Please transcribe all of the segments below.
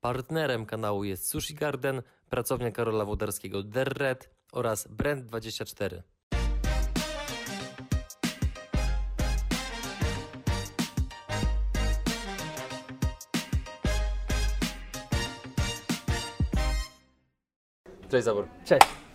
Partnerem kanału jest Sushi Garden, pracownia Karola Włodarskiego Der Red oraz Brand24. Cześć Zabor. Cześć.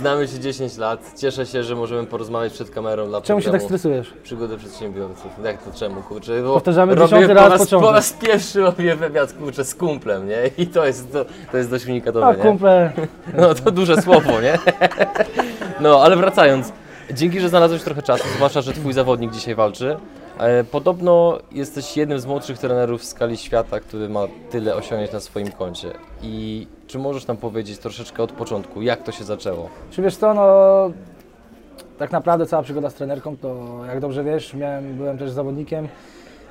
Znamy się 10 lat. Cieszę się, że możemy porozmawiać przed kamerą dla Czemu się tak programu stresujesz? Przygody przedsiębiorców. Jak to czemu, kurczę? Bo Powtarzamy robię dziesiąty po raz raz, początek. po raz pierwszy robię wywiad, kurczę, z kumplem, nie? I to jest, to, to jest dość unikatowe, A nie? kumple, No to duże słowo, nie? No, ale wracając. Dzięki, że znalazłeś trochę czasu, zwłaszcza, że twój zawodnik dzisiaj walczy. E, Podobno jesteś jednym z młodszych trenerów w skali świata, który ma tyle osiągnięć na swoim koncie. I czy możesz nam powiedzieć troszeczkę od początku, jak to się zaczęło? czy wiesz co, no tak naprawdę cała przygoda z trenerką to jak dobrze wiesz, miałem, byłem też zawodnikiem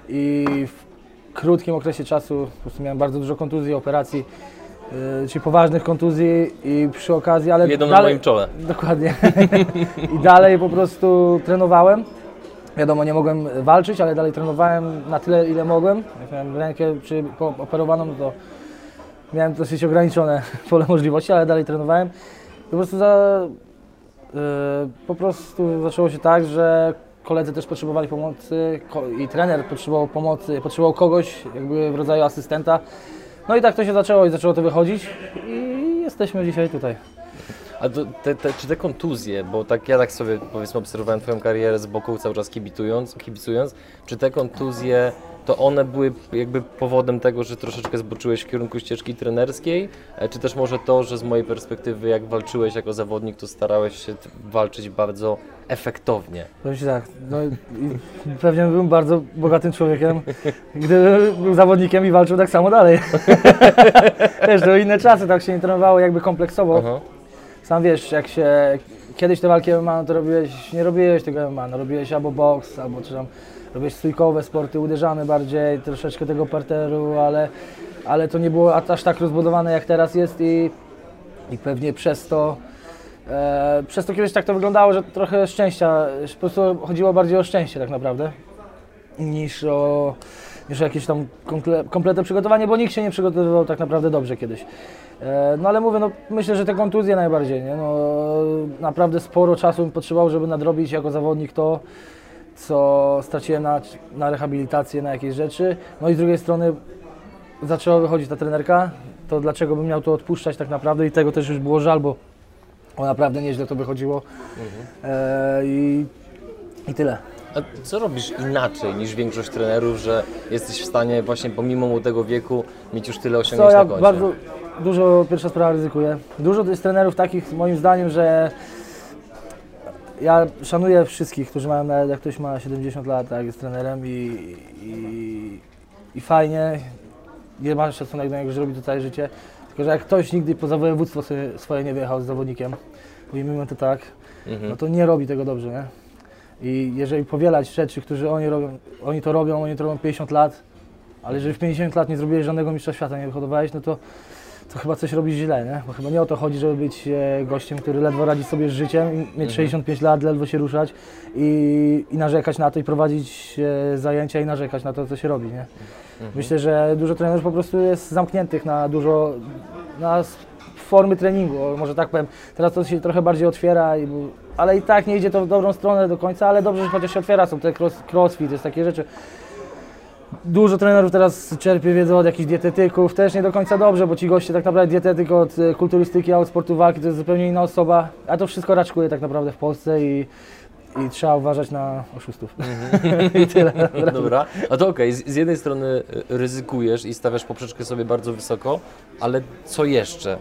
i w krótkim okresie czasu po prostu miałem bardzo dużo kontuzji, operacji, yy, czyli poważnych kontuzji i przy okazji, ale Jedną na dalej, moim czole. Dokładnie. I dalej po prostu trenowałem. Wiadomo, nie mogłem walczyć, ale dalej trenowałem na tyle, ile mogłem. Jak miałem rękę po, operowaną, to miałem dosyć ograniczone pole możliwości, ale dalej trenowałem. Po prostu, za, yy, po prostu zaczęło się tak, że koledzy też potrzebowali pomocy i trener potrzebował pomocy, potrzebował kogoś jakby w rodzaju asystenta. No i tak to się zaczęło i zaczęło to wychodzić i jesteśmy dzisiaj tutaj. A to, te, te, czy te kontuzje, bo tak ja tak sobie powiedzmy obserwowałem Twoją karierę z boku cały czas kibicując, kibicując, czy te kontuzje to one były jakby powodem tego, że troszeczkę zboczyłeś w kierunku ścieżki trenerskiej, E, czy też może to, że z mojej perspektywy jak walczyłeś jako zawodnik, to starałeś się walczyć bardzo efektownie? Powiem Ci tak, no, pewnie bym bardzo bogatym człowiekiem, gdyby był zawodnikiem i walczył tak samo dalej. Wiesz, to inne czasy, tak się nie trenowało jakby kompleksowo. Aha. Sam wiesz, jak się kiedyś te walki MMA, no to robiłeś, nie robiłeś tego MMA, no robiłeś albo boks, albo czy tam robiłeś stójkowe sporty, uderzane bardziej, troszeczkę tego parteru, ale, ale to nie było aż tak rozbudowane jak teraz jest i, i pewnie przez to e, przez to kiedyś tak to wyglądało, że trochę szczęścia, po prostu chodziło bardziej o szczęście tak naprawdę niż o, niż o jakieś tam komple, kompletne przygotowanie, bo nikt się nie przygotowywał tak naprawdę dobrze kiedyś. E, No ale mówię, no myślę, że te kontuzje najbardziej, nie? No, naprawdę sporo czasu mi potrzebowało, żeby nadrobić jako zawodnik to, co straciłem na, na rehabilitację, na jakieś rzeczy. No i z drugiej strony zaczęła wychodzić ta trenerka, to dlaczego bym miał to odpuszczać tak naprawdę i tego też już było żal, bo naprawdę nieźle to wychodziło. E, i, I tyle. A co robisz inaczej niż większość trenerów, że jesteś w stanie właśnie pomimo młodego wieku mieć już tyle Co osiągnięć ja na koncie? bardzo dużo, pierwsza sprawa ryzykuję. Dużo jest trenerów takich moim zdaniem, że ja szanuję wszystkich, którzy mają nawet jak ktoś ma 70 lat, tak, jest trenerem i, i, i fajnie, nie ma szacunek do niego, że robi to całe życie. Tylko, że jak ktoś nigdy poza województwo swoje nie wyjechał z zawodnikiem, ujmijmy to tak, Mhm. no to nie robi tego dobrze, nie? I jeżeli powielać rzeczy, którzy oni robią, oni to robią, oni to robią 50 lat, ale jeżeli w 50 lat nie zrobiłeś żadnego mistrza świata, nie wyhodowałeś, no to, to chyba coś robisz źle, nie? Bo chyba nie o to chodzi, żeby być e, gościem, który ledwo radzi sobie z życiem, mieć 65 lat, ledwo się ruszać i, i narzekać na to i prowadzić e, zajęcia i narzekać na to, co się robi, nie? Myślę, że dużo trenerów po prostu jest zamkniętych na dużo, na formy treningu, może tak powiem. Teraz to się trochę bardziej otwiera, i, ale i tak nie idzie to w dobrą stronę do końca, ale dobrze, że chociaż się otwiera, są te cross, crossfit, jest takie rzeczy. Dużo trenerów teraz czerpie wiedzę od jakichś dietetyków, też nie do końca dobrze, bo ci goście tak naprawdę dietetyk od e, kulturystyki, a od sportu walki to jest zupełnie inna osoba, a to wszystko raczkuje tak naprawdę w Polsce i, i trzeba uważać na oszustów. I tyle. Dobra, a to okej, z, z jednej strony y, ryzykujesz i stawiasz poprzeczkę sobie bardzo wysoko, ale co jeszcze?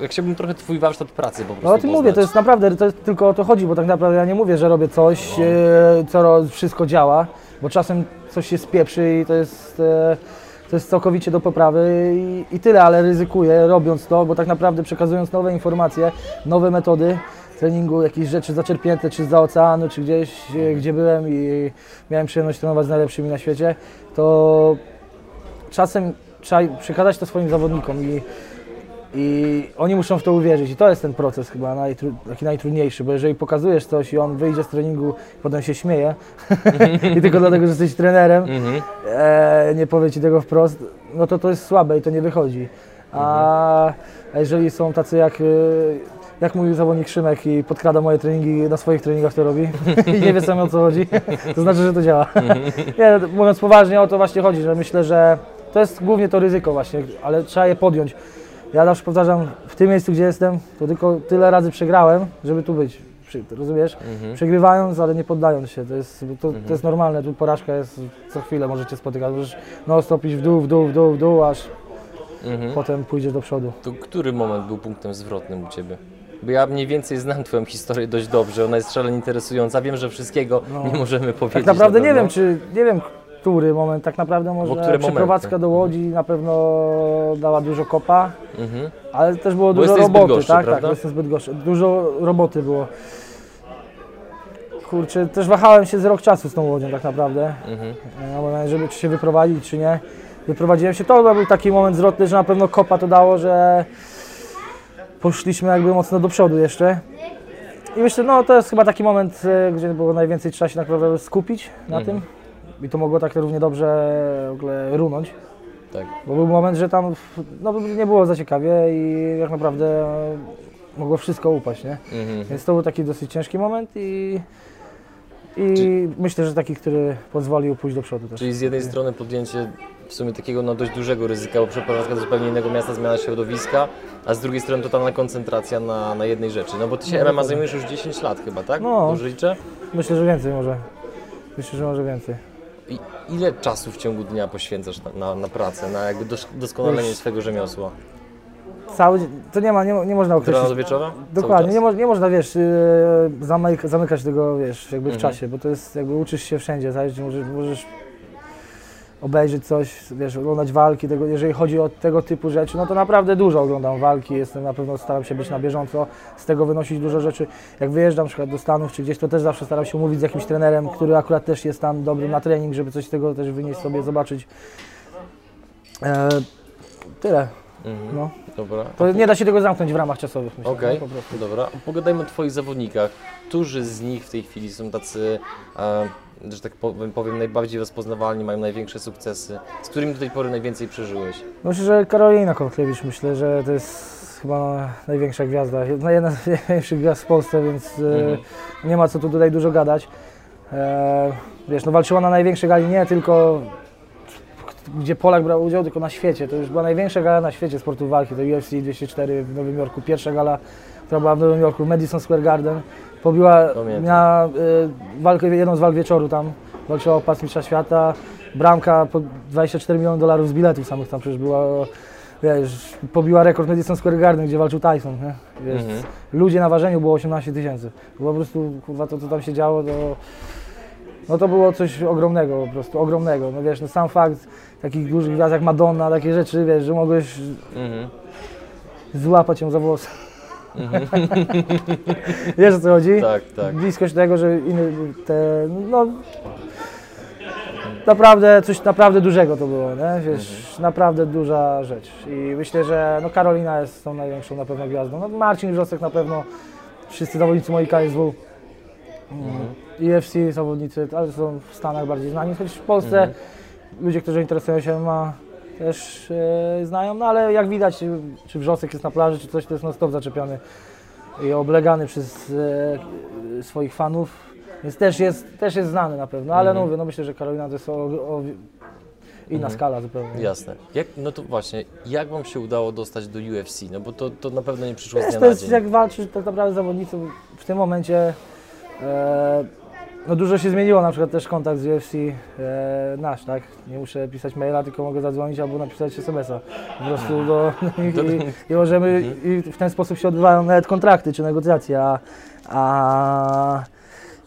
Ja chciałbym trochę Twój warsztat pracy po prostu No o tym mówię, to jest naprawdę, to jest, tylko o to chodzi, bo tak naprawdę ja nie mówię, że robię coś, e, co wszystko działa, bo czasem coś się spieprzy i to jest, e, to jest całkowicie do poprawy i, i tyle, ale ryzykuję robiąc to, bo tak naprawdę przekazując nowe informacje, nowe metody treningu, jakieś rzeczy zaczerpnięte czy z oceanu, czy gdzieś, e, gdzie byłem i miałem przyjemność trenować z najlepszymi na świecie, to czasem trzeba przekazać to swoim zawodnikom i I oni muszą w to uwierzyć i to jest ten proces chyba najtru, taki najtrudniejszy, bo jeżeli pokazujesz coś i on wyjdzie z treningu, potem się śmieje i tylko dlatego, że jesteś trenerem, Mhm. e, nie powie ci tego wprost, no to to jest słabe i to nie wychodzi. A, a jeżeli są tacy jak, e, jak mój zawodnik Szymek i podkrada moje treningi, na swoich treningach to robi i nie wie sam o co chodzi, to znaczy, że to działa. nie, mówiąc poważnie, o to właśnie chodzi, że myślę, że to jest głównie to ryzyko właśnie, ale trzeba je podjąć. Ja zawsze powtarzam, w tym miejscu, gdzie jestem, to tylko tyle razy przegrałem, żeby tu być. Rozumiesz? Mhm. Przegrywając, ale nie poddając się. To jest, to, to jest normalne, tu porażka jest co chwilę, możecie spotykać. Możesz no stopić w dół, w dół, w dół, w dół, aż Mhm. potem pójdziesz do przodu. To który moment był punktem zwrotnym u Ciebie? Bo ja mniej więcej znam Twoją historię dość dobrze, ona jest szalenie interesująca. Wiem, że wszystkiego No. nie możemy powiedzieć. Tak naprawdę na nie wiem, czy nie wiem, który moment, tak naprawdę może przeprowadzka momenty? do Łodzi na pewno dała dużo kopa, Mhm. ale też było Bo dużo roboty, tak, tak, prawda? bo jestem zbyt gorszy. Dużo roboty było. Kurczę, też wahałem się z rok czasu z tą Łodzią tak naprawdę. Mhm. No, żeby czy się wyprowadzić, czy nie. Wyprowadziłem się, to był taki moment zwrotny, że na pewno kopa to dało, że poszliśmy jakby mocno do przodu jeszcze. I myślę, no to jest chyba taki moment, e, gdzie było najwięcej trzeba się naprawdę skupić na Mhm. tym. I to mogło tak równie dobrze w ogóle runąć. Tak. Bo był moment, że tam no, nie było za ciekawie i tak naprawdę e, mogło wszystko upaść, nie? Mhm. Więc to był taki dosyć ciężki moment i, i Czy- myślę, że taki, który pozwolił pójść do przodu też. Czyli z jednej strony podjęcie w sumie takiego no, dość dużego ryzyka, bo przeprowadzka do zupełnie innego miasta, zmiana środowiska, a z drugiej strony totalna koncentracja na, na jednej rzeczy. No bo Ty się No, MMA dokładnie. zajmujesz już 10 lat chyba, tak? No. Dobrze liczę? Myślę, że więcej może. Myślę, że może więcej. I ile czasu w ciągu dnia poświęcasz na, na, na pracę, na jakby dos- doskonalenie Już- swego rzemiosła? Cały dzień, to nie ma, nie, nie można określić. rana do wieczora? Dokładnie, nie, mo, nie można, wiesz, yy, zamyk, zamykać tego, wiesz, jakby w Mhm. czasie, bo to jest, jakby uczysz się wszędzie, zależy, możesz, możesz obejrzeć coś, wiesz, oglądać walki, tego, jeżeli chodzi o tego typu rzeczy, no to naprawdę dużo oglądam walki, jestem na pewno, staram się być na bieżąco, z tego wynosić dużo rzeczy. Jak wyjeżdżam na przykład do Stanów czy gdzieś, to też zawsze staram się umówić z jakimś trenerem, który akurat też jest tam dobrym na trening, żeby coś z tego też wynieść sobie, zobaczyć. E, tyle, Mhm. no. Dobra. To nie da się tego zamknąć w ramach czasowych, myślę, Okej, no, po prostu. dobra. Pogadajmy o Twoich zawodnikach. Którzy z nich w tej chwili są tacy, e, że tak powiem, najbardziej rozpoznawalni, mają największe sukcesy? Z którymi do tej pory najwięcej przeżyłeś? Myślę, że Karolina Kotkiewicz, myślę, że to jest chyba największa gwiazda, jedna jedna z największych gwiazd w Polsce, więc Mhm. e, nie ma co tu tutaj dużo gadać. E, wiesz, no walczyła na największej gali nie tylko gdzie Polak brał udział, tylko na świecie. To już była największa gala na świecie sportu walki, to UFC 204 w Nowym Jorku, pierwsza gala, która była w Nowym Jorku, Madison Square Garden. Pobiła, Pamiętam. miała e, walkę, jedną z walk wieczoru tam, walczyła o pas mistrza świata, bramka po 24 miliony dolarów z biletów samych tam przecież była, wiesz, pobiła rekord Madison Square Garden, gdzie walczył Tyson, nie? Wiesz, Mhm. Ludzie na ważeniu było 18 tysięcy. Po prostu, kurwa, to co tam się działo, to... No to było coś ogromnego po prostu, ogromnego. No wiesz, no sam fakt takich dużych gwiazd jak Madonna, takie rzeczy, wiesz, że mogłeś Mhm. złapać ją za włosy. wiesz o co chodzi? Tak, tak. Bliskość tego, że inny, te, no... Naprawdę, coś naprawdę dużego to było, nie? Wiesz, naprawdę duża rzecz. I myślę, że no Karolina jest tą największą na pewno gwiazdą. No Marcin Wrzosek na pewno, wszyscy zawodnicy moi KSW. Mm. UFC zawodnicy, ale są w Stanach bardziej znani, choć w Polsce Mhm. ludzie, którzy interesują się MMA też e, znają, no ale jak widać, czy, Wrzosek jest na plaży, czy coś, to jest non stop zaczepiany i oblegany przez e, swoich fanów, więc też jest, też jest znany na pewno, ale Mhm. no mówię, no myślę, że Karolina to jest o, o, inna Mhm. skala zupełnie. Jasne. Jak, no to właśnie, jak Wam się udało dostać do UFC? No bo to, to na pewno nie przyszło z Wiesz, dnia to na jest dzień. jak walczysz tak naprawdę zawodnicy w tym momencie. E, no dużo się zmieniło, na przykład też kontakt z UFC e, nasz, tak? Nie muszę pisać maila, tylko mogę zadzwonić albo napisać SMS-a. Po prostu do nich i, i możemy i w ten sposób się odbywają nawet kontrakty czy negocjacje, a, a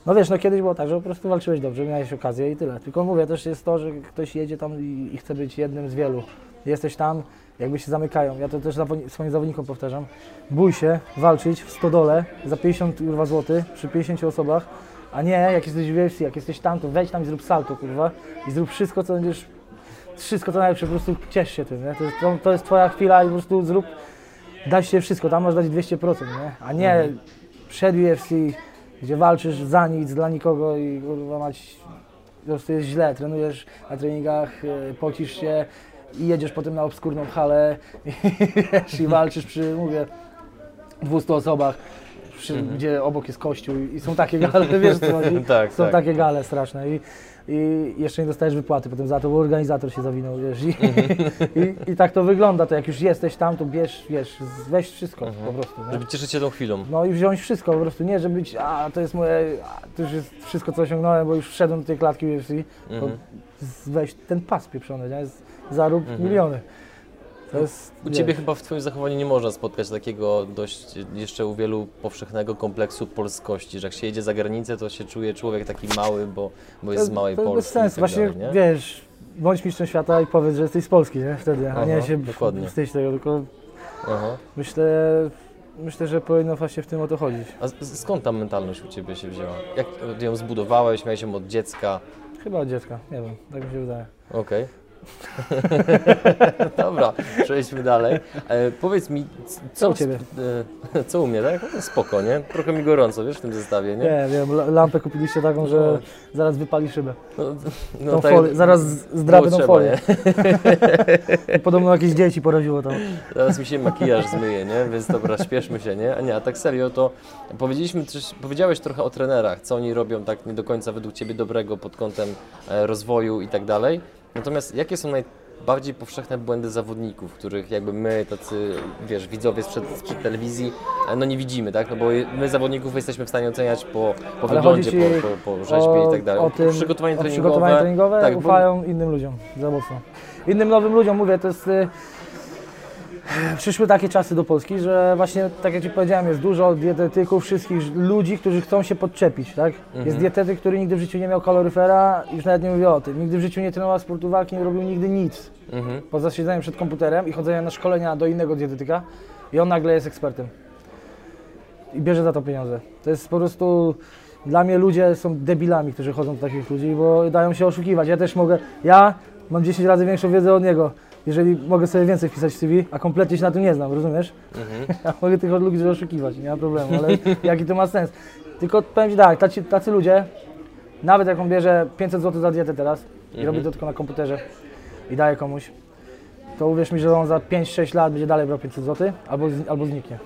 no wiesz, no kiedyś było tak, że po prostu walczyłeś dobrze, miałeś okazję i tyle. Tylko mówię, też jest to, że ktoś jedzie tam i, i chce być jednym z wielu. Jesteś tam, jakby się zamykają. Ja to też swoim zawodnikom powtarzam. Bój się walczyć w stodole za 50 kurwa zł przy 50 osobach, a nie jak jesteś w UFC, jak jesteś tam, to wejdź tam i zrób salto kurwa i zrób wszystko co będziesz, wszystko co najlepsze, po prostu ciesz się tym, nie? To, jest, to, to jest twoja chwila i po prostu zrób dać się wszystko, tam masz dać 200%, nie? A nie przed UFC, gdzie walczysz za nic, dla nikogo i kurwa mać, po prostu jest źle, trenujesz na treningach, e, pocisz się i jedziesz potem na obskurną halę i, wiesz, i walczysz przy, mówię, 200 osobach, przy, gdzie obok jest kościół i są takie gale, wiesz co chodzi? Tak, Są tak. takie gale straszne i, i jeszcze nie dostajesz wypłaty potem za to, bo organizator się zawinął, wiesz, i, i, i tak to wygląda, to jak już jesteś tam, to bierz, wiesz, weź wszystko po prostu, nie? Żeby cieszyć się tą chwilą. No i wziąć wszystko po prostu, nie, żeby być, a to jest moje, a, to już jest wszystko co osiągnąłem, bo już wszedłem do tej klatki UFC, Mhm. weź ten pas pieprzony, nie, zarób miliony. To jest, U Ciebie chyba w Twoim zachowaniu nie można spotkać takiego dość jeszcze u wielu powszechnego kompleksu polskości, że jak się jedzie za granicę, to się czuje człowiek taki mały, bo, bo jest z małej to, to Polski. sensu, i tak właśnie dalej, nie? wiesz, bądź mistrzem świata i powiedz, że jesteś z Polski, nie, wtedy, a Aha, nie się dokładnie. wstydź tego, tylko Aha. myślę, myślę, że powinno właśnie w tym o to chodzić. A skąd ta mentalność u Ciebie się wzięła? Jak ją zbudowałeś? Miałeś ją od dziecka? Chyba od dziecka, nie wiem, tak mi się wydaje. Okej. Dobra, przejdźmy dalej. E, powiedz mi, co u ciebie? E, co u mnie, tak? No, Spoko, nie? Trochę mi gorąco, wiesz, w tym zestawie, nie? Nie, wiem, la- lampę kupiliście taką, że zaraz wypali szybę. No, no, Tą tak- folię, zaraz zdrabię było tą folię. Podobno jakieś dzieci poraziło tam. Zaraz mi się makijaż zmyje, nie? Więc dobra, śpieszmy się, nie? A nie, a tak serio, to powiedzieliśmy, powiedziałeś trochę o trenerach, co oni robią tak nie do końca według Ciebie dobrego pod kątem e, rozwoju i tak dalej. Natomiast jakie są najbardziej powszechne błędy zawodników, których jakby my, tacy, wiesz, widzowie sprzed, sprzed telewizji, no nie widzimy, tak? No bo my zawodników jesteśmy w stanie oceniać po, po Ale wyglądzie, po, po, po rzeźbie i tak dalej. O tym, przygotowanie treningowe. przygotowanie treningowe tak, bo- ufają innym ludziom za mocno. Innym nowym ludziom mówię, to jest... Y, przyszły takie czasy do Polski, że właśnie, tak jak Ci powiedziałem, jest dużo dietetyków, wszystkich ludzi, którzy chcą się podczepić, tak? Mhm. Jest dietetyk, który nigdy w życiu nie miał kaloryfera, już nawet nie mówię o tym, nigdy w życiu nie trenował sportu walki, nie robił nigdy nic, Mhm. poza siedzeniem przed komputerem i chodzeniem na szkolenia do innego dietetyka i on nagle jest ekspertem. I bierze za to pieniądze. To jest po prostu... Dla mnie ludzie są debilami, którzy chodzą do takich ludzi, bo dają się oszukiwać. Ja też mogę... Ja mam 10 razy większą wiedzę od niego, jeżeli mogę sobie więcej wpisać w CV, a kompletnie się na tym nie znam, rozumiesz? Mhm. Ja mogę tych ludzi oszukiwać, nie ma problemu, ale jaki to ma sens? Tylko powiem Ci tak, tacy, tacy ludzie, nawet jak on bierze 500 zł za dietę teraz i robi to tylko na komputerze i daje komuś, to uwierz mi, że on za 5-6 lat będzie dalej brał 500 zł albo, albo zniknie.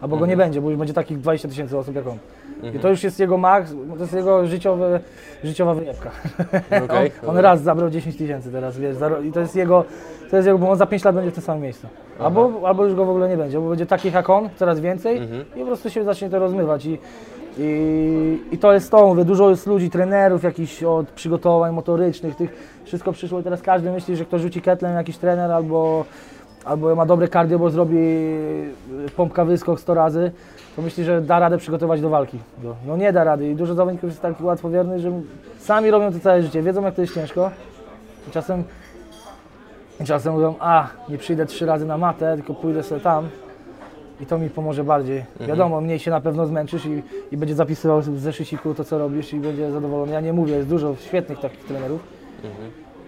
Albo go nie będzie, bo już będzie takich 20 tysięcy osób jak on. I to już jest jego max, to jest jego życiowe, życiowa wyjebka. Okej, on, on raz zabrał 10 tysięcy teraz, wiesz, za, i to jest jego, to jest jego, bo on za 5 lat będzie w tym samym miejscu. Albo, albo już go w ogóle nie będzie, bo będzie takich jak on, coraz więcej i po prostu się zacznie to rozmywać. I, i, I to jest to, mówię, dużo jest ludzi, trenerów jakichś od przygotowań motorycznych, tych wszystko przyszło i teraz każdy myśli, że ktoś rzuci ketlem jakiś trener albo, albo ma dobre cardio, bo zrobi y, pompka wyskok 100 razy, to myśli, że da radę przygotować do walki. No, no nie da rady i dużo zawodników jest tak łatwowiernych, że sami robią to całe życie, wiedzą jak to jest ciężko i czasem, i czasem mówią, a nie przyjdę trzy razy na matę, tylko pójdę sobie tam i to mi pomoże bardziej. Wiadomo, mniej się na pewno zmęczysz i, i będzie zapisywał w zeszyciku to, co robisz i będzie zadowolony. Ja nie mówię, jest dużo świetnych takich trenerów,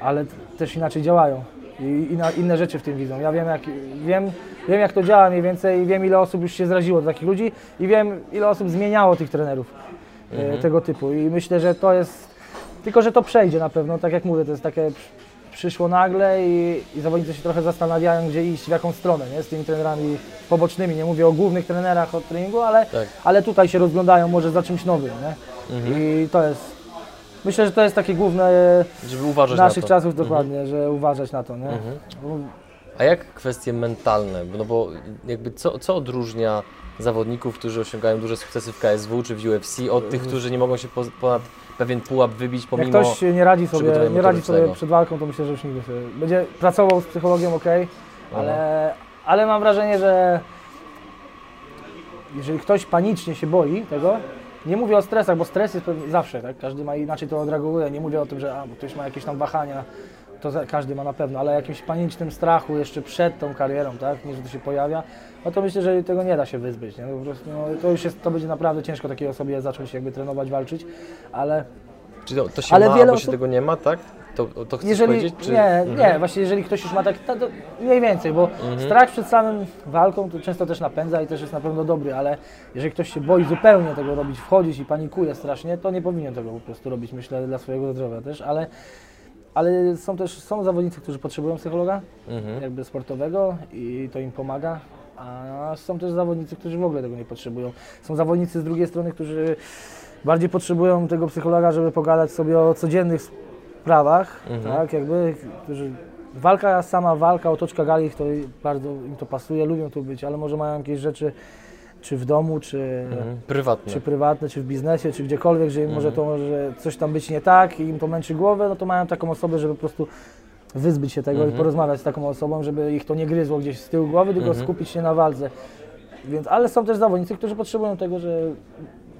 ale t- też inaczej działają i inna, inne rzeczy w tym widzą. Ja wiem jak, wiem, wiem, jak to działa mniej więcej i wiem, ile osób już się zraziło do takich ludzi i wiem, ile osób zmieniało tych trenerów e, tego typu. I myślę, że to jest, tylko że to przejdzie na pewno, tak jak mówię, to jest takie przy- przyszło nagle i, i zawodnicy się trochę zastanawiają, gdzie iść, w jaką stronę, nie? z tymi trenerami pobocznymi. Nie mówię o głównych trenerach od treningu, ale, Tak. ale tutaj się rozglądają może za czymś nowym. Nie? I to jest, myślę, że to jest takie główne Żeby uważać naszych na to. czasów dokładnie, że uważać na to. Nie? Bo A jak kwestie mentalne? No bo jakby co, co odróżnia zawodników, którzy osiągają duże sukcesy w KSW czy w UFC od tych, którzy nie mogą się po, ponad pewien pułap wybić Jak pomimo... ktoś nie radzi sobie, nie radzi sobie przed walką, to myślę, że już nigdy sobie będzie pracował z psychologiem, ok, ale, ale mam wrażenie, że jeżeli ktoś panicznie się boi tego, nie mówię o stresach, bo stres jest zawsze, tak? Każdy ma inaczej to odreaguje. Nie mówię o tym, że a, bo ktoś ma jakieś tam wahania, to każdy ma na pewno, ale jakimś panicznym strachu jeszcze przed tą karierą, tak? Nie, że to się pojawia, no to myślę, że tego nie da się wyzbyć, nie? Po prostu, no, to już jest, to będzie naprawdę ciężko takiej osobie zacząć jakby trenować, walczyć, ale Czy to, to się Ale ma, wiele albo się osób- tego nie ma, tak? To, to chcesz Jeżeli, powiedzieć? Czy... nie, Mhm. nie, właśnie jeżeli ktoś już ma tak, to, to mniej więcej, bo strach przed samym walką to często też napędza i też jest na pewno dobry, ale jeżeli ktoś się boi zupełnie tego robić, wchodzić i panikuje strasznie, to nie powinien tego po prostu robić, myślę, dla swojego zdrowia też, ale, ale są też, są zawodnicy, którzy potrzebują psychologa, Mhm. jakby sportowego i to im pomaga, a są też zawodnicy, którzy w ogóle tego nie potrzebują. Są zawodnicy z drugiej strony, którzy bardziej potrzebują tego psychologa, żeby pogadać sobie o codziennych sprawach, Mhm. tak, jakby, którzy walka, sama walka, otoczka gali, to bardzo im to pasuje, lubią tu być, ale może mają jakieś rzeczy, czy w domu, czy, Mhm. Prywatnie. czy prywatne, czy w biznesie, czy gdziekolwiek, że im może Mhm. to może coś tam być nie tak i im to męczy głowę, no to mają taką osobę, żeby po prostu wyzbyć się tego Mhm. i porozmawiać z taką osobą, żeby ich to nie gryzło gdzieś z tyłu głowy, tylko Mhm. skupić się na walce. Więc, ale są też zawodnicy, którzy potrzebują tego, że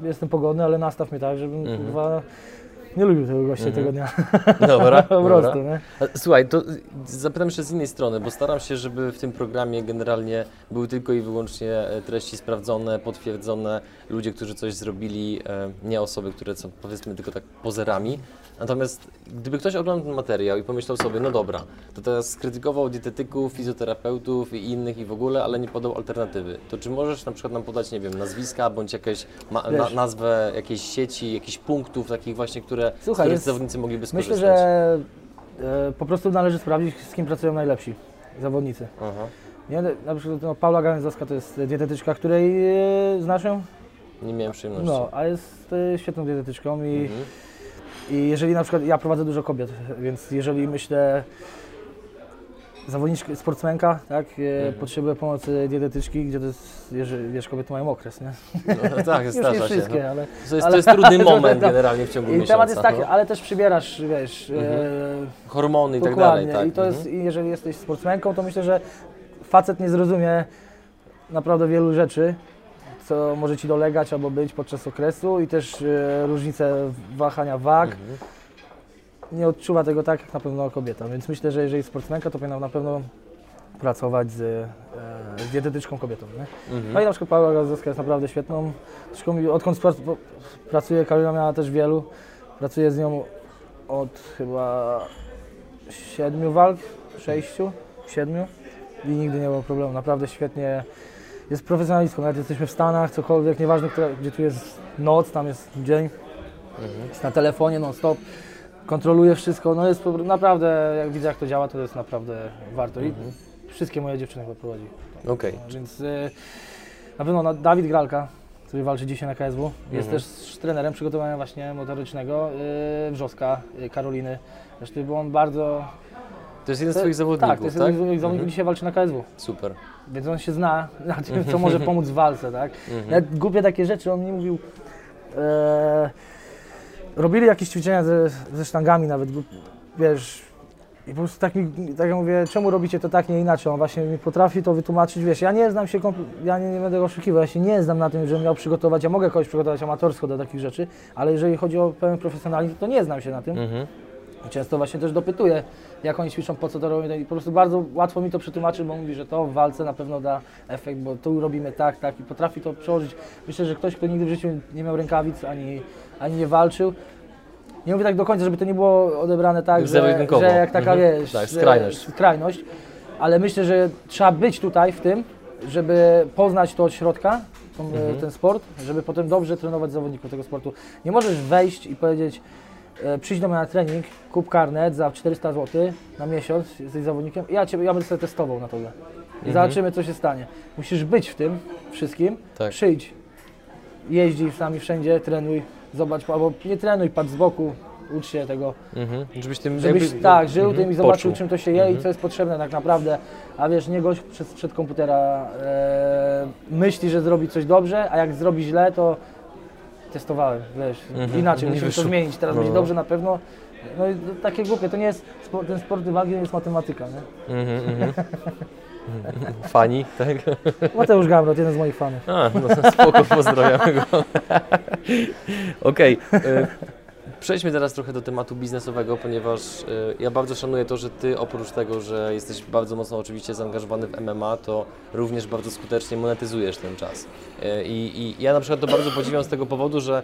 jestem pogodny, ale nastaw mnie tak, żebym Mhm. kurwa nie lubił tego gościa Mhm. tego dnia. Dobra, po dobra. prostu, nie? Słuchaj, to zapytam jeszcze z innej strony, bo staram się, żeby w tym programie generalnie były tylko i wyłącznie e, treści sprawdzone, potwierdzone, ludzie, którzy coś zrobili, e, nie osoby, które są powiedzmy tylko tak pozerami. Natomiast gdyby ktoś oglądał ten materiał i pomyślał sobie, no dobra, to teraz skrytykował dietetyków, fizjoterapeutów i innych i w ogóle, ale nie podał alternatywy, to czy możesz na przykład nam podać, nie wiem, nazwiska bądź jakieś ma, na, nazwę jakiejś sieci, jakichś punktów takich właśnie, które, z Słuchaj, których jest- zawodnicy mogliby skorzystać? Myślę, że e, po prostu należy sprawdzić, z kim pracują najlepsi zawodnicy. Aha. Nie? Na przykład no, Paula Gałęzowska to jest dietetyczka, której e, znasz ją? Nie miałem przyjemności. No, a jest e, świetną dietetyczką i, Mhm. i jeżeli na przykład ja prowadzę dużo kobiet, więc jeżeli myślę zawodniczka, sportsmenka, tak, e, Mhm. potrzebuje pomocy dietetyczki, gdzie to jest, jeżeli, wiesz, kobiety mają okres, nie? No, tak, Już zdarza nie się. wszystkie, No. ale... To, jest, ale- to jest trudny moment no. generalnie w ciągu I miesiąca. temat jest taki, no. ale też przybierasz, wiesz, Mhm. e, Hormony i tak dalej. Tak. I to jest, i jeżeli jesteś sportsmenką, to myślę, że facet nie zrozumie naprawdę wielu rzeczy, co może ci dolegać albo być podczas okresu i też e, różnice wahania wag. Mhm. Nie odczuwa tego tak jak na pewno kobieta, więc myślę, że jeżeli sportsmenka, to powinna na pewno pracować z, e, z dietetyczką kobietą. Nie? No Mhm. i na przykład Paula Gazowska jest naprawdę świetną. Zresztą odkąd po- pracuję, Karolina miała też wielu. Pracuję z nią od chyba siedmiu walk, sześciu, siedmiu i nigdy nie było problemu. Naprawdę świetnie. Jest profesjonalistką, nawet jesteśmy w Stanach, cokolwiek, nieważne która, gdzie tu jest noc, tam jest dzień, Mhm. jest na telefonie non stop, kontroluje wszystko, no jest naprawdę, jak widzę jak to działa, to jest naprawdę warto i Mhm. wszystkie moje dziewczyny chyba prowadzi. Okej. Więc y, na pewno na Dawid Gralka, który walczy dzisiaj na KSW, jest Mhm. też trenerem przygotowania właśnie motorycznego y, Wrzoska, y, Karoliny. Zresztą był on bardzo... To jest jeden z Twoich zawodników, tak, to jest tak? jeden z moich zawodników, Mhm. dzisiaj walczy na KSW. Super. Więc on się zna na tym, co może pomóc w walce, tak? Nawet głupie takie rzeczy, on mi mówił... E, robili jakieś ćwiczenia ze, ze sztangami nawet, wiesz... I po prostu tak mi, tak ja mówię, czemu robicie to tak, nie inaczej? On właśnie mi potrafi to wytłumaczyć, wiesz, ja nie znam się, ja nie, nie będę go oszukiwał, ja się nie znam na tym, żebym miał przygotować, ja mogę kogoś przygotować amatorsko do takich rzeczy, ale jeżeli chodzi o pełen profesjonalizm, to nie znam się na tym. Mhm. I często właśnie też dopytuję, jak oni ćwiczą, po co to robią i po prostu bardzo łatwo mi to przetłumaczy, bo mówi, że to w walce na pewno da efekt, bo tu robimy tak, tak i potrafi to przełożyć. Myślę, że ktoś, kto nigdy w życiu nie miał rękawic, ani, ani nie walczył, nie mówię tak do końca, żeby to nie było odebrane tak, że, że jak taka, Mhm. wiesz, Tak, skrajność. skrajność, ale myślę, że trzeba być tutaj w tym, żeby poznać to od środka, tą, Mhm. ten sport, żeby potem dobrze trenować zawodników tego sportu. Nie możesz wejść i powiedzieć, e, przyjdź do mnie na trening, kup karnet za 400 zł na miesiąc, jesteś zawodnikiem, ja, cię, ja będę sobie testował na tobie. I Mhm. zobaczymy, co się stanie. Musisz być w tym wszystkim, Tak. przyjdź, jeździ z nami wszędzie, trenuj, zobacz, albo nie trenuj, patrz z boku, ucz się tego, Mhm. Żebyś tym żebyś jakby- tak, żył mhm. tym i zobaczył, Poczuł. czym to się je i Mhm. co jest potrzebne tak naprawdę. A wiesz, nie gość przez, przed komputera e, myśli, że zrobi coś dobrze, a jak zrobi źle, to testowałem, wiesz, Mhm. inaczej, Nie musimy to zmienić, teraz No. będzie dobrze na pewno. No i takie głupie, to nie jest, ten sport walki nie jest matematyka, nie? Fani, tak? Mateusz Gamrot, jeden z moich fanów. A, no spoko, pozdrawiamy go. Okej. y, Przejdźmy teraz trochę do tematu biznesowego, ponieważ y, ja bardzo szanuję to, że Ty oprócz tego, że jesteś bardzo mocno oczywiście zaangażowany w MMA, to również bardzo skutecznie monetyzujesz ten czas. Y, I, i ja na przykład to bardzo podziwiam z tego powodu, że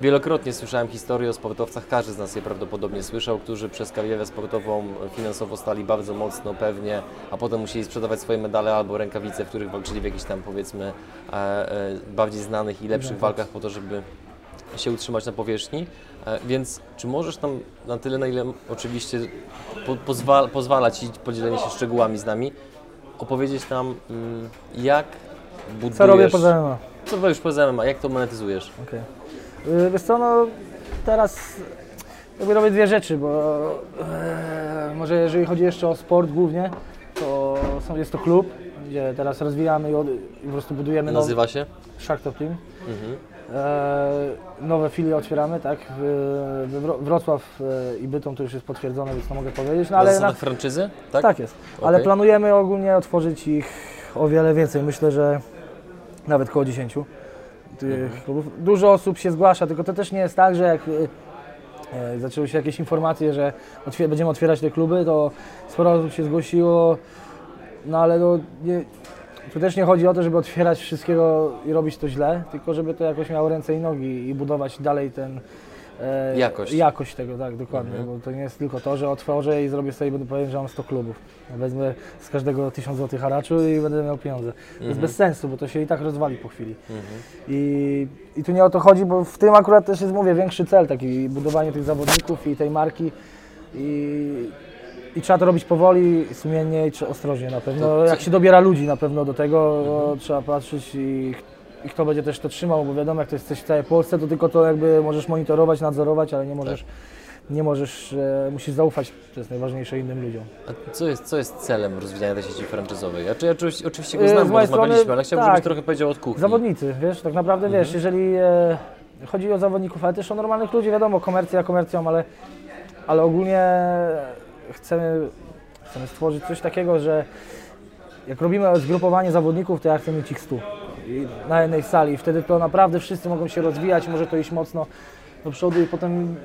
Wielokrotnie słyszałem historie o sportowcach, każdy z nas je prawdopodobnie słyszał, którzy przez karierę sportową finansowo stali bardzo mocno pewnie, a potem musieli sprzedawać swoje medale albo rękawice, w których walczyli w jakichś tam powiedzmy e, e, bardziej znanych i lepszych walkach po to, żeby się utrzymać na powierzchni. E, Więc czy możesz nam na tyle, na ile oczywiście po, pozwala, pozwala Ci podzielenie się szczegółami z nami, opowiedzieć nam, mm, jak budujesz... Co robię poza MMA? Co robisz poza MMA, jak to monetyzujesz? Okej. Y, Wiesz co, no teraz jakby robię dwie rzeczy, bo e, może jeżeli chodzi jeszcze o sport głównie, to są, jest to klub, gdzie teraz rozwijamy i, od, i po prostu budujemy nowy Nazywa się? Shark Team. Mhm. E, nowe filie otwieramy, tak? W, Wrocław e, i Bytom to już jest potwierdzone, więc to mogę powiedzieć. No, ale na, franczyzy? Tak? tak jest. Ale Okej. planujemy ogólnie otworzyć ich o wiele więcej. Myślę, że nawet koło 10 tych Mhm. klubów. Dużo osób się zgłasza, tylko to też nie jest tak, że jak y, e, zaczęły się jakieś informacje, że otwier- będziemy otwierać te kluby, to sporo osób się zgłosiło, no ale no, nie, tu też nie chodzi o to, żeby otwierać wszystkiego i robić to źle, tylko żeby to jakoś miało ręce i nogi i budować dalej ten e, Jakość. jakość tego, tak, dokładnie, Mhm. bo to nie jest tylko to, że otworzę i zrobię sobie będę powiedzieć, że mam 100 klubów. Wezmę z każdego 1000 zł haraczu i będę miał pieniądze. To jest Mhm. bez sensu, bo to się i tak rozwali po chwili. Mhm. I, I tu nie o to chodzi, bo w tym akurat też jest, mówię, większy cel, taki budowanie tych zawodników i tej marki. I, i trzeba to robić powoli, sumiennie i ostrożnie na pewno. To Jak się dobiera ludzi na pewno do tego, trzeba patrzeć i, i kto będzie też to trzymał, bo wiadomo, jak to jest coś w całej Polsce, to tylko to jakby możesz monitorować, nadzorować, ale nie możesz, nie możesz, e, musisz zaufać, to jest najważniejsze innym ludziom. A co jest, co jest celem rozwijania tej sieci franczyzowej? Ja, czy, ja oczywiście, oczywiście go E, znam, z bo mojej rozmawialiśmy, strony, ale chciałbym, tak. żebyś trochę powiedział od kuchni. Zawodnicy, wiesz, tak naprawdę wiesz, jeżeli e, chodzi o zawodników, ale też o normalnych ludzi, wiadomo, komercja komercją, ale, ale ogólnie chcemy, chcemy stworzyć coś takiego, że jak robimy zgrupowanie zawodników, to ja chcę mieć ich 100 i na jednej sali i wtedy to naprawdę wszyscy mogą się rozwijać, może to iść mocno do przodu i potem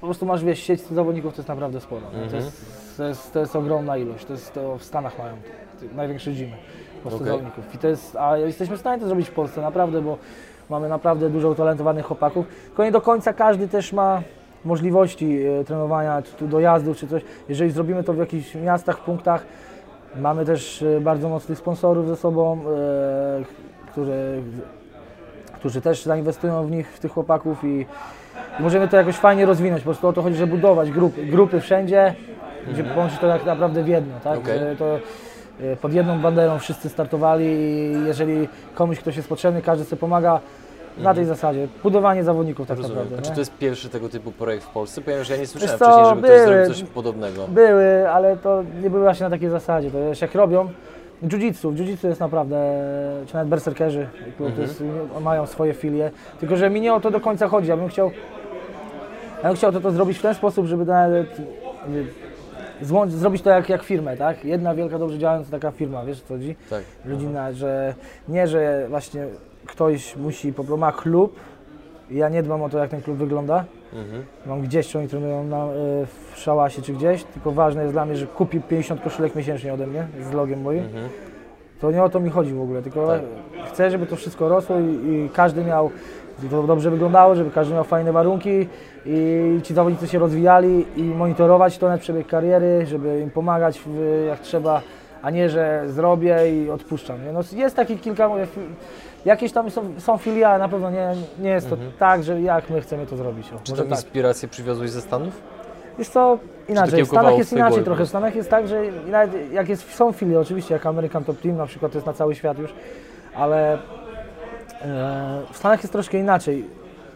po prostu masz, wiesz, sieć zawodników, to jest naprawdę sporo. nie? To, Mhm. jest, to, jest, to jest ogromna ilość, to jest to w Stanach mają największe gymy po prostu Okej. zawodników. I to jest, a jesteśmy w stanie to zrobić w Polsce, naprawdę, bo mamy naprawdę dużo utalentowanych chłopaków. Tylko nie do końca każdy też ma możliwości e, trenowania, czy tu dojazdów, czy coś. Jeżeli zrobimy to w jakichś miastach, punktach, mamy też e, bardzo mocnych sponsorów ze sobą, e, którzy, którzy też zainwestują w nich, w tych chłopaków i, i możemy to jakoś fajnie rozwinąć. Po prostu o to chodzi, żeby budować grupy, grupy wszędzie, gdzie połączyć to tak naprawdę w jedno, tak? Że to e, pod jedną banderą wszyscy startowali i jeżeli komuś ktoś jest potrzebny, każdy sobie pomaga na tej zasadzie. Budowanie zawodników tak Rozumiem. naprawdę. Czy nie? to jest pierwszy tego typu projekt w Polsce? Powiem, że ja nie słyszałem co, wcześniej, żeby ktoś były. zrobił coś podobnego. Były, ale to nie były właśnie na takiej zasadzie. To jest jak robią jiu-jitsu. Jiu-jitsu jest naprawdę, czy nawet berserkerzy, Mhm. jest, mają swoje filie. Tylko, że mi nie o to do końca chodzi. Ja bym chciał, ja bym chciał to, to zrobić w ten sposób, żeby nawet złącz, zrobić to jak, jak firmę, tak? Jedna wielka, dobrze działająca taka firma, wiesz co chodzi? Tak. Rodzina, że nie, że właśnie ktoś musi, po prostu ma klub ja nie dbam o to, jak ten klub wygląda, Mhm. mam gdzieś, czy oni trenują na, y, w szałasie czy gdzieś, tylko ważne jest dla mnie, że kupi 50 koszulek miesięcznie ode mnie z logiem moim. Mhm. To nie o to mi chodzi w ogóle, tylko Tak. chcę, żeby to wszystko rosło i, i każdy miał, żeby to dobrze wyglądało, żeby każdy miał fajne warunki i ci zawodnicy się rozwijali i monitorować to na przebieg kariery, żeby im pomagać w, jak trzeba, a nie, że zrobię i odpuszczam. Nie? No, jest takich kilka, mówię, jakieś tam są, są filie, ale na pewno nie, nie jest to tak, że jak my chcemy to zrobić. O, Czy tą tak. inspirację przywiozłeś ze Stanów? Wiesz co, inaczej, w Stanach jest inaczej trochę. W? Stanach jest tak, że jak jest, są filie oczywiście, jak American Top Team na przykład, to jest na cały świat już, ale e, w Stanach jest troszkę inaczej.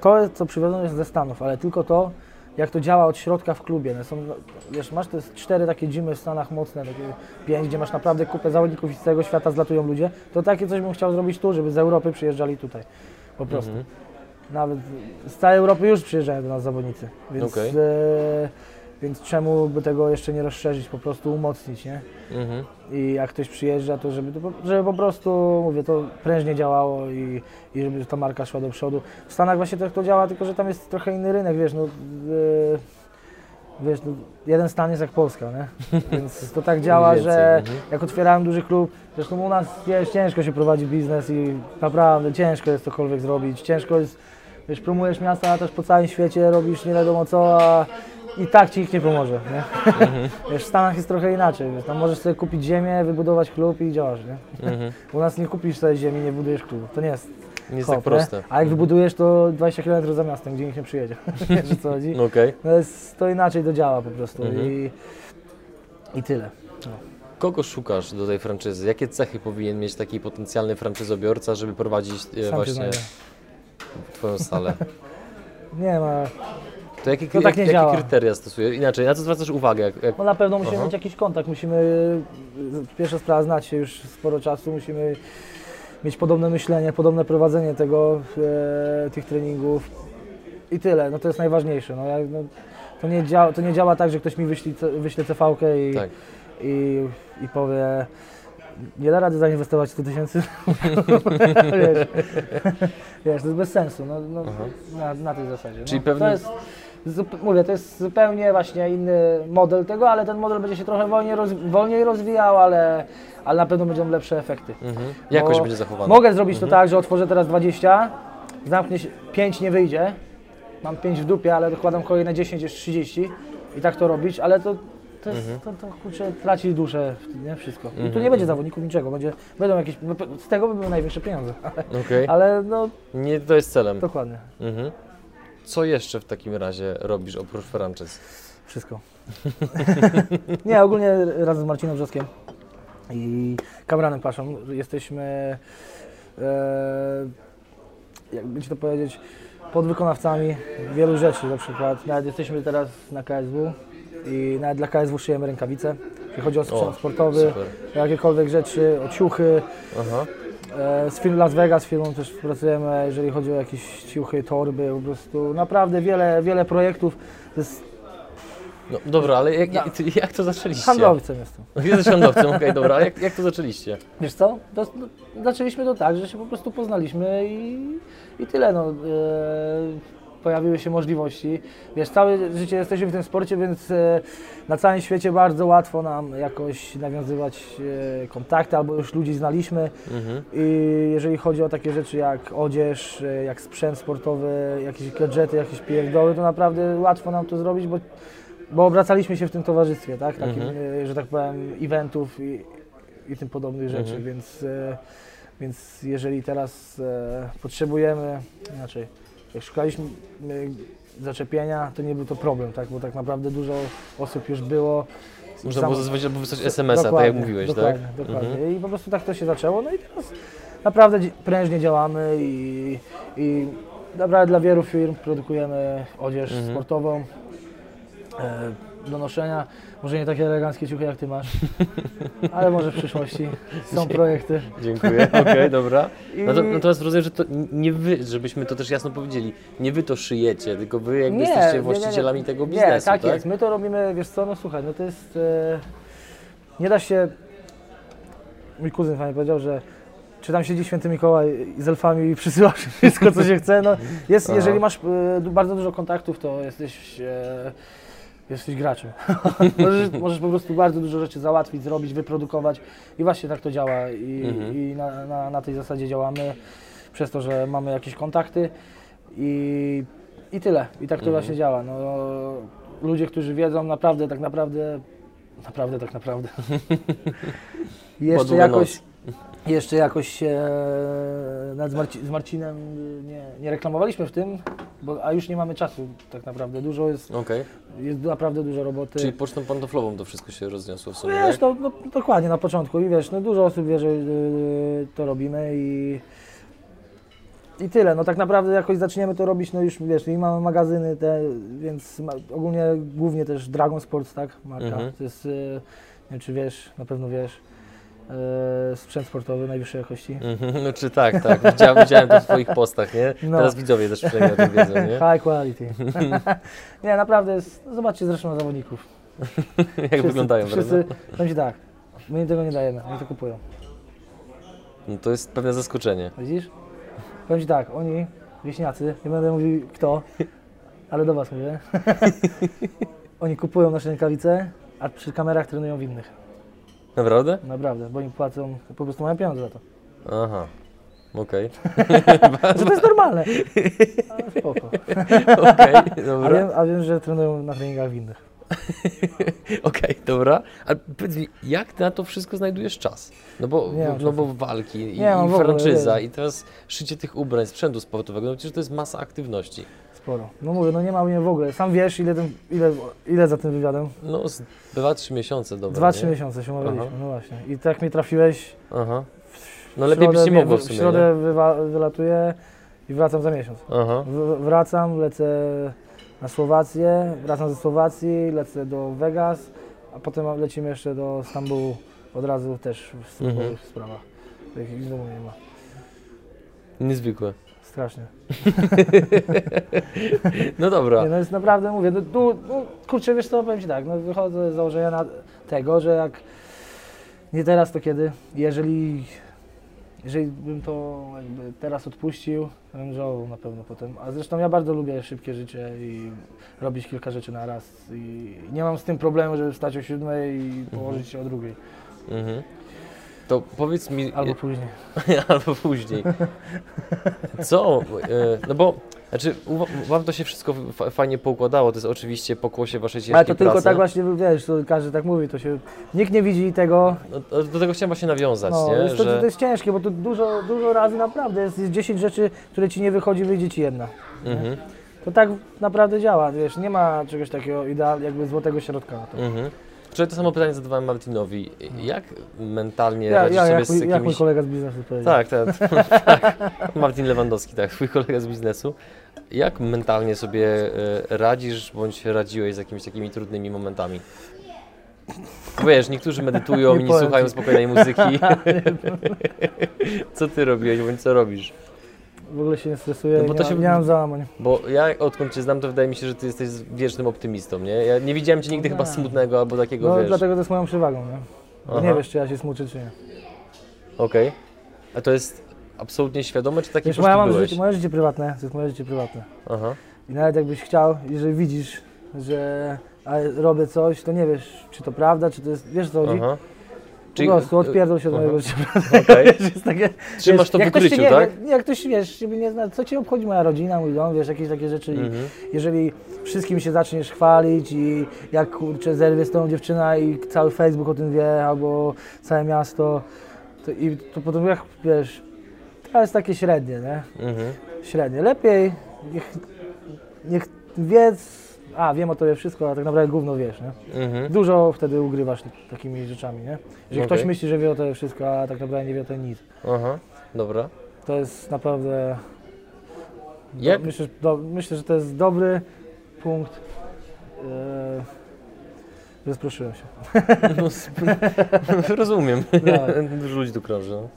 To, co przywiozone jest ze Stanów, ale tylko to, jak to działa od środka w klubie. No są, no, wiesz, masz te cztery takie gymy w Stanach mocne, takie pięć, gdzie masz naprawdę kupę zawodników i z całego świata zlatują ludzie, to takie coś bym chciał zrobić tu, żeby z Europy przyjeżdżali tutaj. Po prostu. Mhm. Nawet z całej Europy już przyjeżdżają do nas zawodnicy, więc, Okej. e, więc czemu by tego jeszcze nie rozszerzyć, po prostu umocnić, nie? Mhm. I jak ktoś przyjeżdża, to żeby, to, żeby po prostu, mówię, to prężnie działało i, i żeby ta marka szła do przodu. W Stanach właśnie tak to działa, tylko że tam jest trochę inny rynek, wiesz, no, e, wiesz, no, jeden stan jest jak Polska, nie? Więc to tak działa, że mhm. jak otwierałem duży klub, zresztą u nas wiesz, ciężko się prowadzi biznes i naprawdę ciężko jest cokolwiek zrobić, ciężko jest wiesz, promujesz miasta też po całym świecie, robisz nie wiadomo co, a i tak ci nikt nie pomoże, nie? wiesz, w Stanach jest trochę inaczej, wiesz, tam możesz sobie kupić ziemię, wybudować klub i działasz, nie? Mhm. U nas nie kupisz sobie ziemi, nie budujesz klubu, to nie jest Nie jest hop, tak proste. Nie? A jak wybudujesz to 20 km za miastem, gdzie nikt nie przyjedzie, wiesz co chodzi? No Okej. No jest, to inaczej to działa po prostu Mhm. i, i tyle. Kogo szukasz do tej franczyzy? Jakie cechy powinien mieć taki potencjalny franczyzobiorca, żeby prowadzić e, Sam właśnie. Twoją salę? Nie ma, To jakie, To tak nie jakie kryteria stosujesz? Inaczej, na co zwracasz uwagę? Jak, jak... no na pewno musimy Aha. mieć jakiś kontakt, musimy, y, pierwsza sprawa, znać się już sporo czasu, musimy mieć podobne myślenie, podobne prowadzenie tego, e, tych treningów i tyle, no to jest najważniejsze. No, jak, no, to, nie działa, to nie działa tak, że ktoś mi wyśli, wyśle CV-kę i, Tak. i, i powie nie da rady zainwestować 100 tysięcy. wiesz, wiesz, to jest bez sensu, no, no, na, na tej zasadzie. Czyli no, pewnie- mówię, to jest zupełnie właśnie inny model tego, ale ten model będzie się trochę wolniej, roz, wolniej rozwijał, ale, ale na pewno będą lepsze efekty. Mhm. Jakość Bo będzie zachowana. Mogę zrobić Mhm. to tak, że otworzę teraz 20, zamknę się, 5 nie wyjdzie, mam 5 w dupie, ale dokładam kolejne 10, jest 30 i tak to robić, ale to, to, jest, Mhm. to, to kurczę, traci duszę, nie wszystko. I tu Mhm. nie będzie zawodników niczego, będzie, będą jakieś, no, z tego by były największe pieniądze, Okej. ale no Nie to jest celem. dokładnie, Mhm. Co jeszcze w takim razie robisz oprócz franczyz? wszystko. nie, ogólnie razem z Marcinem Wrzoskiem i Kamranem Paszą jesteśmy, e, jakby ci to powiedzieć, podwykonawcami wielu rzeczy, na przykład nawet jesteśmy teraz na KSW i nawet dla KSW szyjemy rękawice, jeśli chodzi o sprzęt O, sportowy, Super. jakiekolwiek rzeczy, o ciuchy, Aha. E, Z firm Las Vegas, z firmą też pracujemy, jeżeli chodzi o jakieś ciuchy, torby, po prostu naprawdę wiele, wiele projektów. No, dobra, ale jak, No. jak, jak to zaczęliście? handlowcem jestem. Jesteś handlowcem, okej, dobra, ale jak, jak to zaczęliście? Wiesz co? To, no, zaczęliśmy to tak, że się po prostu poznaliśmy i, i tyle. No. E, pojawiły się możliwości. Wiesz, całe życie jesteśmy w tym sporcie, więc e, na całym świecie bardzo łatwo nam jakoś nawiązywać e, kontakty, albo już ludzi znaliśmy. Mhm. I jeżeli chodzi o takie rzeczy jak odzież, e, jak sprzęt sportowy, jakieś gadżety, jakieś pierdoły, to naprawdę łatwo nam to zrobić, bo, bo obracaliśmy się w tym towarzystwie, tak? Takim, Mhm. że tak powiem, eventów i, i tym podobnych rzeczy, Mhm. więc, e, więc jeżeli teraz e, potrzebujemy, inaczej, jak szukaliśmy e, zaczepienia, to nie był to problem, tak? Bo tak naprawdę dużo osób już było. Można Sam- było zadzwonić albo wysłać SMS-a, tak jak mówiłeś, dokładnie, tak? Dokładnie. Mhm. I po prostu tak to się zaczęło. No i teraz naprawdę prężnie działamy i, i naprawdę dla wielu firm produkujemy odzież Mhm. sportową e, do noszenia. Może nie takie eleganckie ciuchy jak ty masz, ale może w przyszłości są projekty. Dziękuję, okej, dobra. I No to, natomiast rozumiem, że to nie wy, żebyśmy to też jasno powiedzieli, nie wy to szyjecie, tylko wy jakby jesteście właścicielami tego biznesu, nie, tak, tak? jest. My to robimy, wiesz co, no słuchaj, no to jest... E, nie da się... Mój kuzyn fajnie powiedział, że czy tam siedzi święty Mikołaj z elfami i przysyłasz wszystko, co się chce. No, jest, jeżeli masz e, bardzo dużo kontaktów, to jesteś, e, jesteś graczem. możesz, możesz po prostu bardzo dużo rzeczy załatwić, zrobić, wyprodukować i właśnie tak to działa i, Mhm. i na, na, na tej zasadzie działamy przez to, że mamy jakieś kontakty i, i tyle. I tak to Mhm. właśnie działa. No, ludzie, którzy wiedzą naprawdę, tak naprawdę, naprawdę, tak naprawdę. Jeszcze jakoś, noc. Jeszcze jakoś się nawet z, Marci, z Marcinem y, nie, nie reklamowaliśmy w tym, bo, a już nie mamy czasu tak naprawdę. Dużo jest, Okej, jest naprawdę dużo roboty. czyli pocztą pantoflową to wszystko się rozniosło w sumie, Wiesz, tak? no, no, dokładnie na początku i wiesz, no dużo osób wie, że y, to robimy i, i tyle. No tak naprawdę jakoś zaczniemy to robić, no już wiesz, i mamy magazyny te, więc ma, ogólnie głównie też Dragon Sports, tak, marka. Mhm. To jest, y, nie wiem czy wiesz, na pewno wiesz, sprzęt sportowy najwyższej jakości. Mhm, No czy tak, tak, widziałem, widziałem to w twoich postach, nie? No. Teraz widzowie też przynajmniej o tym wiedzą, nie? High quality. nie, naprawdę jest, zobaczcie zresztą na zawodników. Jak wyglądają, wszyscy, prawda? powiem Ci tak, my im tego nie dajemy, oni to kupują. No to jest pewne zaskoczenie. Widzisz? Powiem Ci tak, oni, wieśniacy, nie będę mówił kto, ale do Was mówię. oni kupują nasze rękawice, a przy kamerach trenują w innych. Naprawdę? Naprawdę, bo im płacą, po prostu mają pieniądze za to. Aha. Okej, Że to jest normalne. Ale spoko. okej, A dobra. wiem, a wiem, że trenują na treningach winnych. Okej, dobra. Ale powiedz mi, jak ty na to wszystko znajdujesz czas? No bo, Nie mam no czasu. bo walki i, Nie mam i w ogóle, franczyza nie. i teraz szycie tych ubrań, sprzętu sportowego, no przecież to jest masa aktywności. Sporo. No mówię, no nie ma mnie w ogóle. Sam wiesz, ile, ten, ile, ile za tym wywiadem? No z dwa, trzy miesiące, dobra. Dwa, nie? trzy miesiące się umawialiśmy, Aha. no właśnie. I tak mnie trafiłeś. Aha. No w lepiej byś nie mogło w W sumie, środę wywa- wylatuję i wracam za miesiąc. Aha. W, wracam, lecę na Słowację, wracam ze Słowacji, lecę do Vegas, a potem lecimy jeszcze do Stambułu od razu też w służbowych Mhm. sprawach. Takich domu nie ma. Niezwykłe. Strasznie. No dobra. Nie, no jest naprawdę, mówię, no, no, kurczę, wiesz co, powiem Ci tak, no wychodzę z założenia na tego, że jak nie teraz, to kiedy? Jeżeli, jeżeli bym to jakby teraz odpuścił, to bym żałował na pewno potem. A zresztą ja bardzo lubię szybkie życie i robić kilka rzeczy na raz i nie mam z tym problemu, żeby wstać o siódmej i położyć się o drugiej, Mhm. To powiedz mi, albo później. albo później. Co? E, No bo, znaczy, wam to się wszystko fa- fajnie poukładało, to jest oczywiście pokłosie waszej ciężkiej Ale to tylko pracy. tak właśnie, wiesz, to każdy tak mówi, to się, nikt nie widzi tego, No, to- do tego chciałem właśnie nawiązać, No, nie? jest to, Że... to jest ciężkie, bo tu dużo, dużo razy naprawdę jest, jest 10 rzeczy, które ci nie wychodzi, wyjdzie ci jedna. Mhm, To tak naprawdę działa, wiesz, nie ma czegoś takiego ideal, jakby złotego środka na to. mhm. Wczoraj to samo pytanie zadawałem Martinowi. Jak mentalnie Ja, radzisz ja sobie jak, z jakimiś... jak mój kolega z biznesu powiedział. Tak, tak, tak. Martin Lewandowski, tak, twój kolega z biznesu. Jak mentalnie sobie e, radzisz, bądź radziłeś z jakimiś takimi trudnymi momentami? Wiesz, niektórzy medytują Nie i nie powiem słuchają ci. spokojnej muzyki. co ty robiłeś, bądź co robisz? W ogóle się nie stresuję, No bo to się- nie mam załamań. Bo ja odkąd cię znam, to wydaje mi się, że ty jesteś wiecznym optymistą, nie? Ja nie widziałem cię nigdy No chyba smutnego albo takiego, No wiesz... dlatego to jest moją przewagą, nie? Bo Aha. nie wiesz, czy ja się smuczę, czy nie. Okej. A to jest absolutnie świadome, czy taki Wiesz, moja mam życie, moje życie prywatne, to jest moje życie prywatne. Aha. I nawet jakbyś chciał, jeżeli widzisz, że robię coś, to nie wiesz, czy to prawda, czy to jest, wiesz co chodzi? Aha. Po prostu odpierdol się od mojego życia. Okej. jest takie, Trzymasz wiesz, to w ukryciu, nie, tak? Jak, ktoś, wiesz, ciebie nie zna, co cię obchodzi moja rodzina, mój dom, wiesz, jakieś takie rzeczy. I Mhm. jeżeli wszystkim się zaczniesz chwalić i jak kurczę zerwie z tą dziewczyna i cały Facebook o tym wie, albo całe miasto, to, i to potem jak, wiesz, to jest takie średnie, nie? Mhm. Średnie. Lepiej niech, niech wie, a wiem o tobie wszystko, a tak naprawdę gówno wiesz, nie? Mhm. Dużo wtedy ugrywasz takimi rzeczami, nie? Że Okej. ktoś myśli, że wie o tobie wszystko, a tak naprawdę nie wie o tobie nic. Aha. Dobra. To jest naprawdę. Jak? Do, myślę, że do, myślę, że to jest dobry punkt. Yy, rozproszyłem się. No, sp- rozumiem. Dużo ludzi tu krąży. No.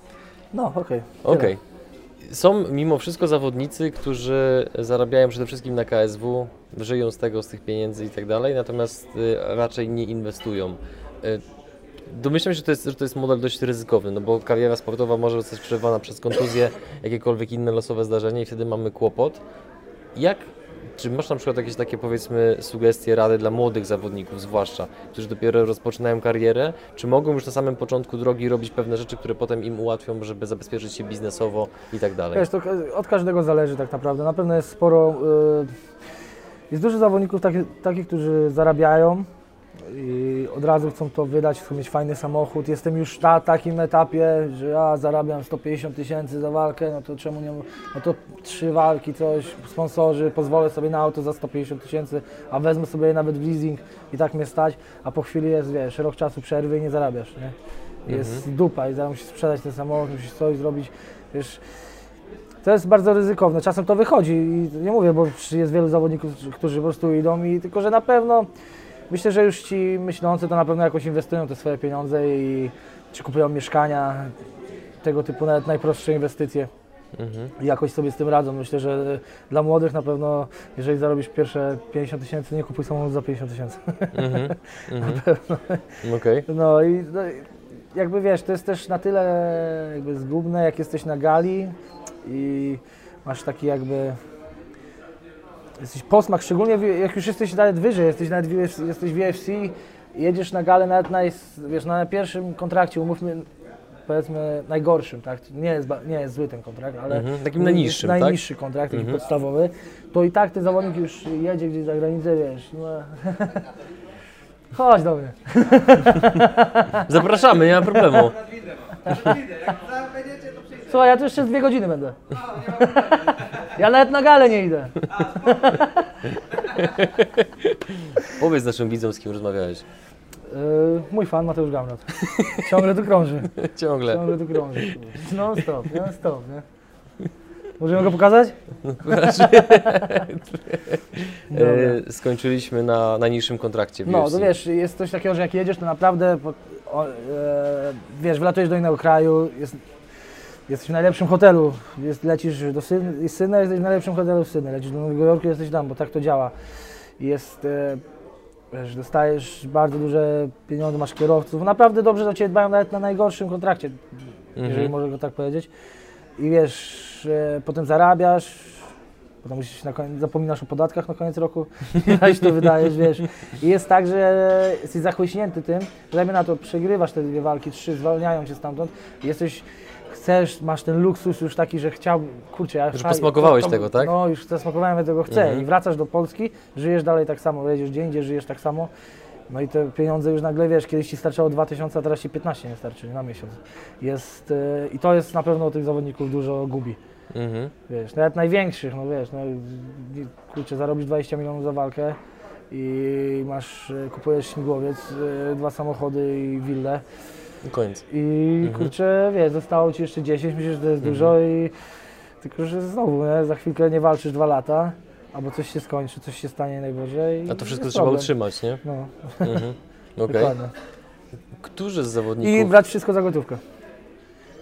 No, okej. Okej. Są mimo wszystko zawodnicy, którzy zarabiają przede wszystkim na KSW, żyją z tego, z tych pieniędzy i tak dalej, natomiast y, raczej nie inwestują. Y, Domyślam się, że to, jest, że to jest model dość ryzykowny, no bo kariera sportowa może zostać przerwana przez kontuzję, jakiekolwiek inne losowe zdarzenie i wtedy mamy kłopot. Jak, czy masz na przykład jakieś takie powiedzmy sugestie, rady dla młodych zawodników zwłaszcza, którzy dopiero rozpoczynają karierę, czy mogą już na samym początku drogi robić pewne rzeczy, które potem im ułatwią, żeby zabezpieczyć się biznesowo i tak dalej? Wiesz, to od każdego zależy tak naprawdę. Na pewno jest sporo. Yy, jest dużo zawodników taki, takich, którzy zarabiają i od razu chcą to wydać, chcą mieć fajny samochód. Jestem już na takim etapie, że ja zarabiam 150 tysięcy za walkę, no to czemu nie. No to trzy walki, coś, sponsorzy, pozwolę sobie na auto za 150 tysięcy, a wezmę sobie nawet w leasing i tak mnie stać, a po chwili jest, wiesz, rok czasu przerwy i nie zarabiasz, nie? Jest dupa i zaraz musisz sprzedać ten samochód, musisz coś zrobić, wiesz. To jest bardzo ryzykowne. Czasem to wychodzi i nie mówię, bo jest wielu zawodników, którzy po prostu idą i tylko, że na pewno myślę, że już ci myślący to na pewno jakoś inwestują te swoje pieniądze i czy kupują mieszkania, tego typu nawet najprostsze inwestycje Mhm. i jakoś sobie z tym radzą. Myślę, że dla młodych na pewno, jeżeli zarobisz pierwsze 50 tysięcy, nie kupuj samochodu za 50 tysięcy. Mhm. Mhm. Okej. No i no, jakby wiesz, to jest też na tyle jakby zgubne, jak jesteś na gali i masz taki jakby jesteś posmak, szczególnie jak już jesteś nawet wyżej, jesteś nawet w UFC, jesteś w UFC jedziesz na galę nawet na, wiesz, na pierwszym kontrakcie, umówmy powiedzmy najgorszym, tak? Nie jest, nie jest zły ten kontrakt, ale Mhm, takim najniższym, tak? najniższy kontrakt, taki Mhm. podstawowy, to i tak ten zawodnik już jedzie gdzieś za granicę, wiesz, no. Chodź do mnie. Zapraszamy, nie ma problemu. Słuchaj, ja tu jeszcze dwie godziny będę. Ja nawet na galę nie idę. Powiedz naszym widzom, z kim rozmawiałeś. Yy, mój fan Mateusz Gamrat. Ciągle tu krąży. Ciągle. Ciągle tu krąży. Non stop, non stop, nie? Możemy go pokazać? E, skończyliśmy na najniższym kontrakcie w No, to wiesz, jest coś takiego, że jak jedziesz, to naprawdę, po, o, e, wiesz, wylatujesz do innego kraju, jest, jesteś w najlepszym hotelu, jest, lecisz do Sydney, Sydney, jesteś w najlepszym hotelu w Sydney, lecisz do Nowego Jorku, jesteś tam, bo tak to działa. Jest, e, wiesz, dostajesz bardzo duże pieniądze, masz kierowców, naprawdę dobrze do Ciebie dbają nawet na najgorszym kontrakcie, jeżeli Mhm. można go tak powiedzieć. I wiesz, e, potem zarabiasz, potem musisz na koniec, zapominasz o podatkach na koniec roku, ileś to wydajesz, wiesz. I jest tak, że jesteś zachłyśnięty tym, że na to, przegrywasz te dwie walki, trzy, zwalniają cię stamtąd jesteś, chcesz, masz ten luksus już taki, że chciałbym, kurczę, ja Już posmakowałeś tego, tak? No, już zasmakowałem tego, chcę Mhm. i wracasz do Polski, żyjesz dalej tak samo, jedziesz gdzie indziej, żyjesz tak samo. No i te pieniądze już nagle, wiesz, kiedyś Ci starczało 2000, a teraz Ci 15 nie starczy na miesiąc. Jest, e, I to jest na pewno tych zawodników dużo gubi. Mhm. Wiesz, nawet największych, no wiesz, no, kurczę, zarobisz 20 milionów za walkę i masz, e, kupujesz śmigłowiec, e, dwa samochody i willę Koniec. i Mhm. kurczę, wiesz, zostało Ci jeszcze 10, myślisz, że to jest dużo i tylko, że znowu, nie, za chwilkę nie walczysz dwa lata, albo coś się skończy, coś się stanie najgorzej. i A to wszystko trzeba problem. utrzymać, nie? No, Mhm. Okej. dokładnie. Którzy z I zawodników... brać wszystko za gotówkę.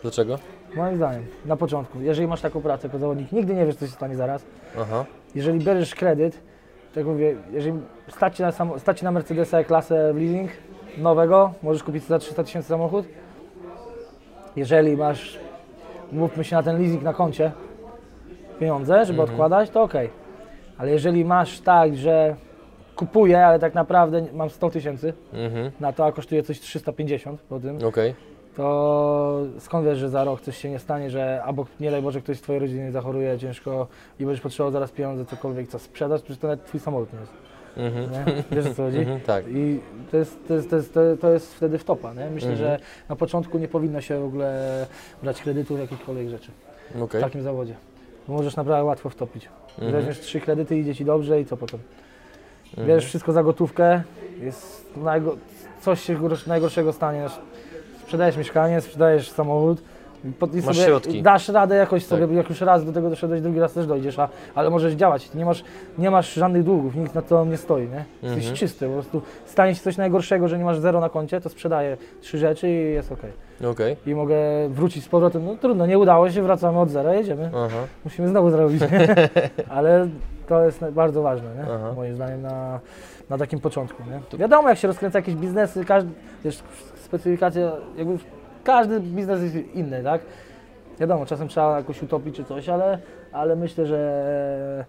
Dlaczego? Moim zdaniem, na początku. Jeżeli masz taką pracę jako zawodnik, nigdy nie wiesz, co się stanie zaraz. Aha. Jeżeli bierzesz kredyt, tak jak mówię, jeżeli stać na, samo, stać na Mercedesa klasę w leasing nowego, możesz kupić za 300 tysięcy samochód. Jeżeli masz, mówmy się na ten leasing na koncie, pieniądze, żeby Mhm. odkładać, to ok. Ale jeżeli masz tak, że kupuję, ale tak naprawdę mam 100 tysięcy Mhm. na to, a kosztuje coś 350 po tym, Okej. to skąd wiesz, że za rok coś się nie stanie, że albo nie daj Boże ktoś z Twojej rodziny zachoruje ciężko i będziesz potrzebował zaraz pieniądze, cokolwiek, co sprzedasz, przecież to nawet Twój samolot nie jest, Mhm. Wiesz o co chodzi? Mhm. Tak. I to jest, to, jest, to, jest, to, jest wtedy wtopa, nie? Myślę, Mhm. że na początku nie powinno się w ogóle brać kredytu jakichkolwiek rzeczy Okej. w takim zawodzie. Bo możesz naprawdę łatwo wtopić. Mhm. Weźmiesz trzy kredyty, idzie Ci dobrze i co potem? Mhm. Bierzesz wszystko za gotówkę, jest najgo- coś się najgorszego stanie. Sprzedajesz mieszkanie, sprzedajesz samochód, Masz sobie środki. dasz radę jakoś Tak. sobie, jak już raz do tego doszedłeś, drugi raz też dojdziesz, a, ale możesz działać. Nie masz, nie masz żadnych długów, nikt na to nie stoi, nie? Jesteś Mhm. czysty, po prostu stanie się coś najgorszego, że nie masz zero na koncie, to sprzedaję trzy rzeczy i jest ok. Okej. I mogę wrócić z powrotem, no trudno, nie udało się, wracamy od zera, jedziemy. Aha. Musimy znowu zrobić, ale to jest bardzo ważne, nie? Aha. moim zdaniem na, na takim początku. Nie? Wiadomo, jak się rozkręca jakieś biznesy, każdy, wiesz, specyfikacja, jakby każdy biznes jest inny, tak? Wiadomo, czasem trzeba jakoś utopić czy coś, ale, ale myślę, że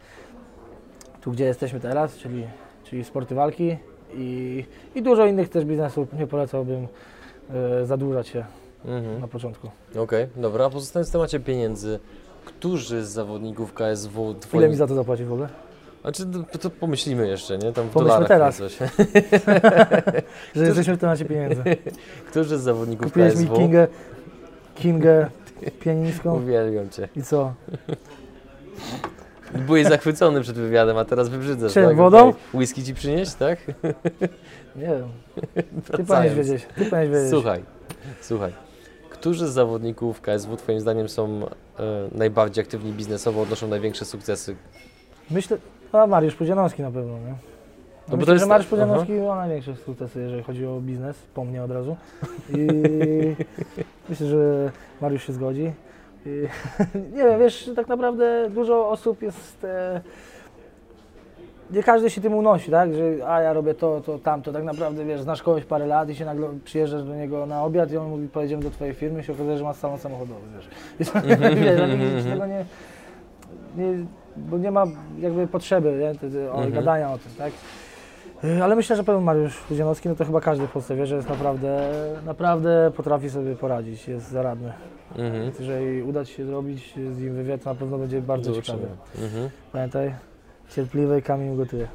tu, gdzie jesteśmy teraz, czyli, czyli sporty walki i, i dużo innych też biznesów, nie polecałbym e, zadłużać się Mhm. na początku. Okej, dobra. Pozostając w temacie pieniędzy, którzy z zawodników KSW Ile twoim... mi za to zapłacić w ogóle? Znaczy, to, to pomyślimy jeszcze, nie? Tam w Pomyślmy teraz. Coś. Że jesteśmy w temacie pieniędzy. Którzy z zawodników Kupiłeś mi KSW... Kingę, Kingę pianińską Uwielbiam Cię. i co? Byłeś zachwycony przed wywiadem, a teraz wybrzydzasz, Czym, tak? wodą? Okej. Whisky Ci przynieść, tak? Nie wiem. Ty powinieneś wiedzieć. Ty powinieneś wiedzieć. Słuchaj, słuchaj. Którzy z zawodników KSW Twoim zdaniem są e, najbardziej aktywni biznesowo, odnoszą największe sukcesy? Myślę, a Mariusz Pudzianowski na pewno, nie? No bo Myślę, to jest- że Mariusz Pudzianowski ma największe sukcesy, jeżeli chodzi o biznes, po mnie od razu. I myślę, że Mariusz się zgodzi. I nie wiem, wiesz, tak naprawdę dużo osób jest... E, nie każdy się tym unosi, tak? Że a ja robię to, to, tamto. Tak naprawdę, wiesz, znasz kogoś parę lat i się nagle przyjeżdżasz do niego na obiad i on mówi, pojedziemy do twojej firmy i się okazuje, że ma salon samochodowy, wiesz. I to, wiesz, oni nic z tego nie, nie, bo nie ma jakby potrzeby, nie? O, Mhm. gadania o tym, tak? Y, Ale myślę, że pewien Mariusz Pudzianowski, no to chyba każdy w Polsce wie, że jest naprawdę, naprawdę potrafi sobie poradzić, jest zaradny. Mhm. Jeżeli uda Ci się zrobić z nim wywiad, to na pewno będzie bardzo ciekawy. Mhm. Pamiętaj, cierpliwy kamień ugotuje.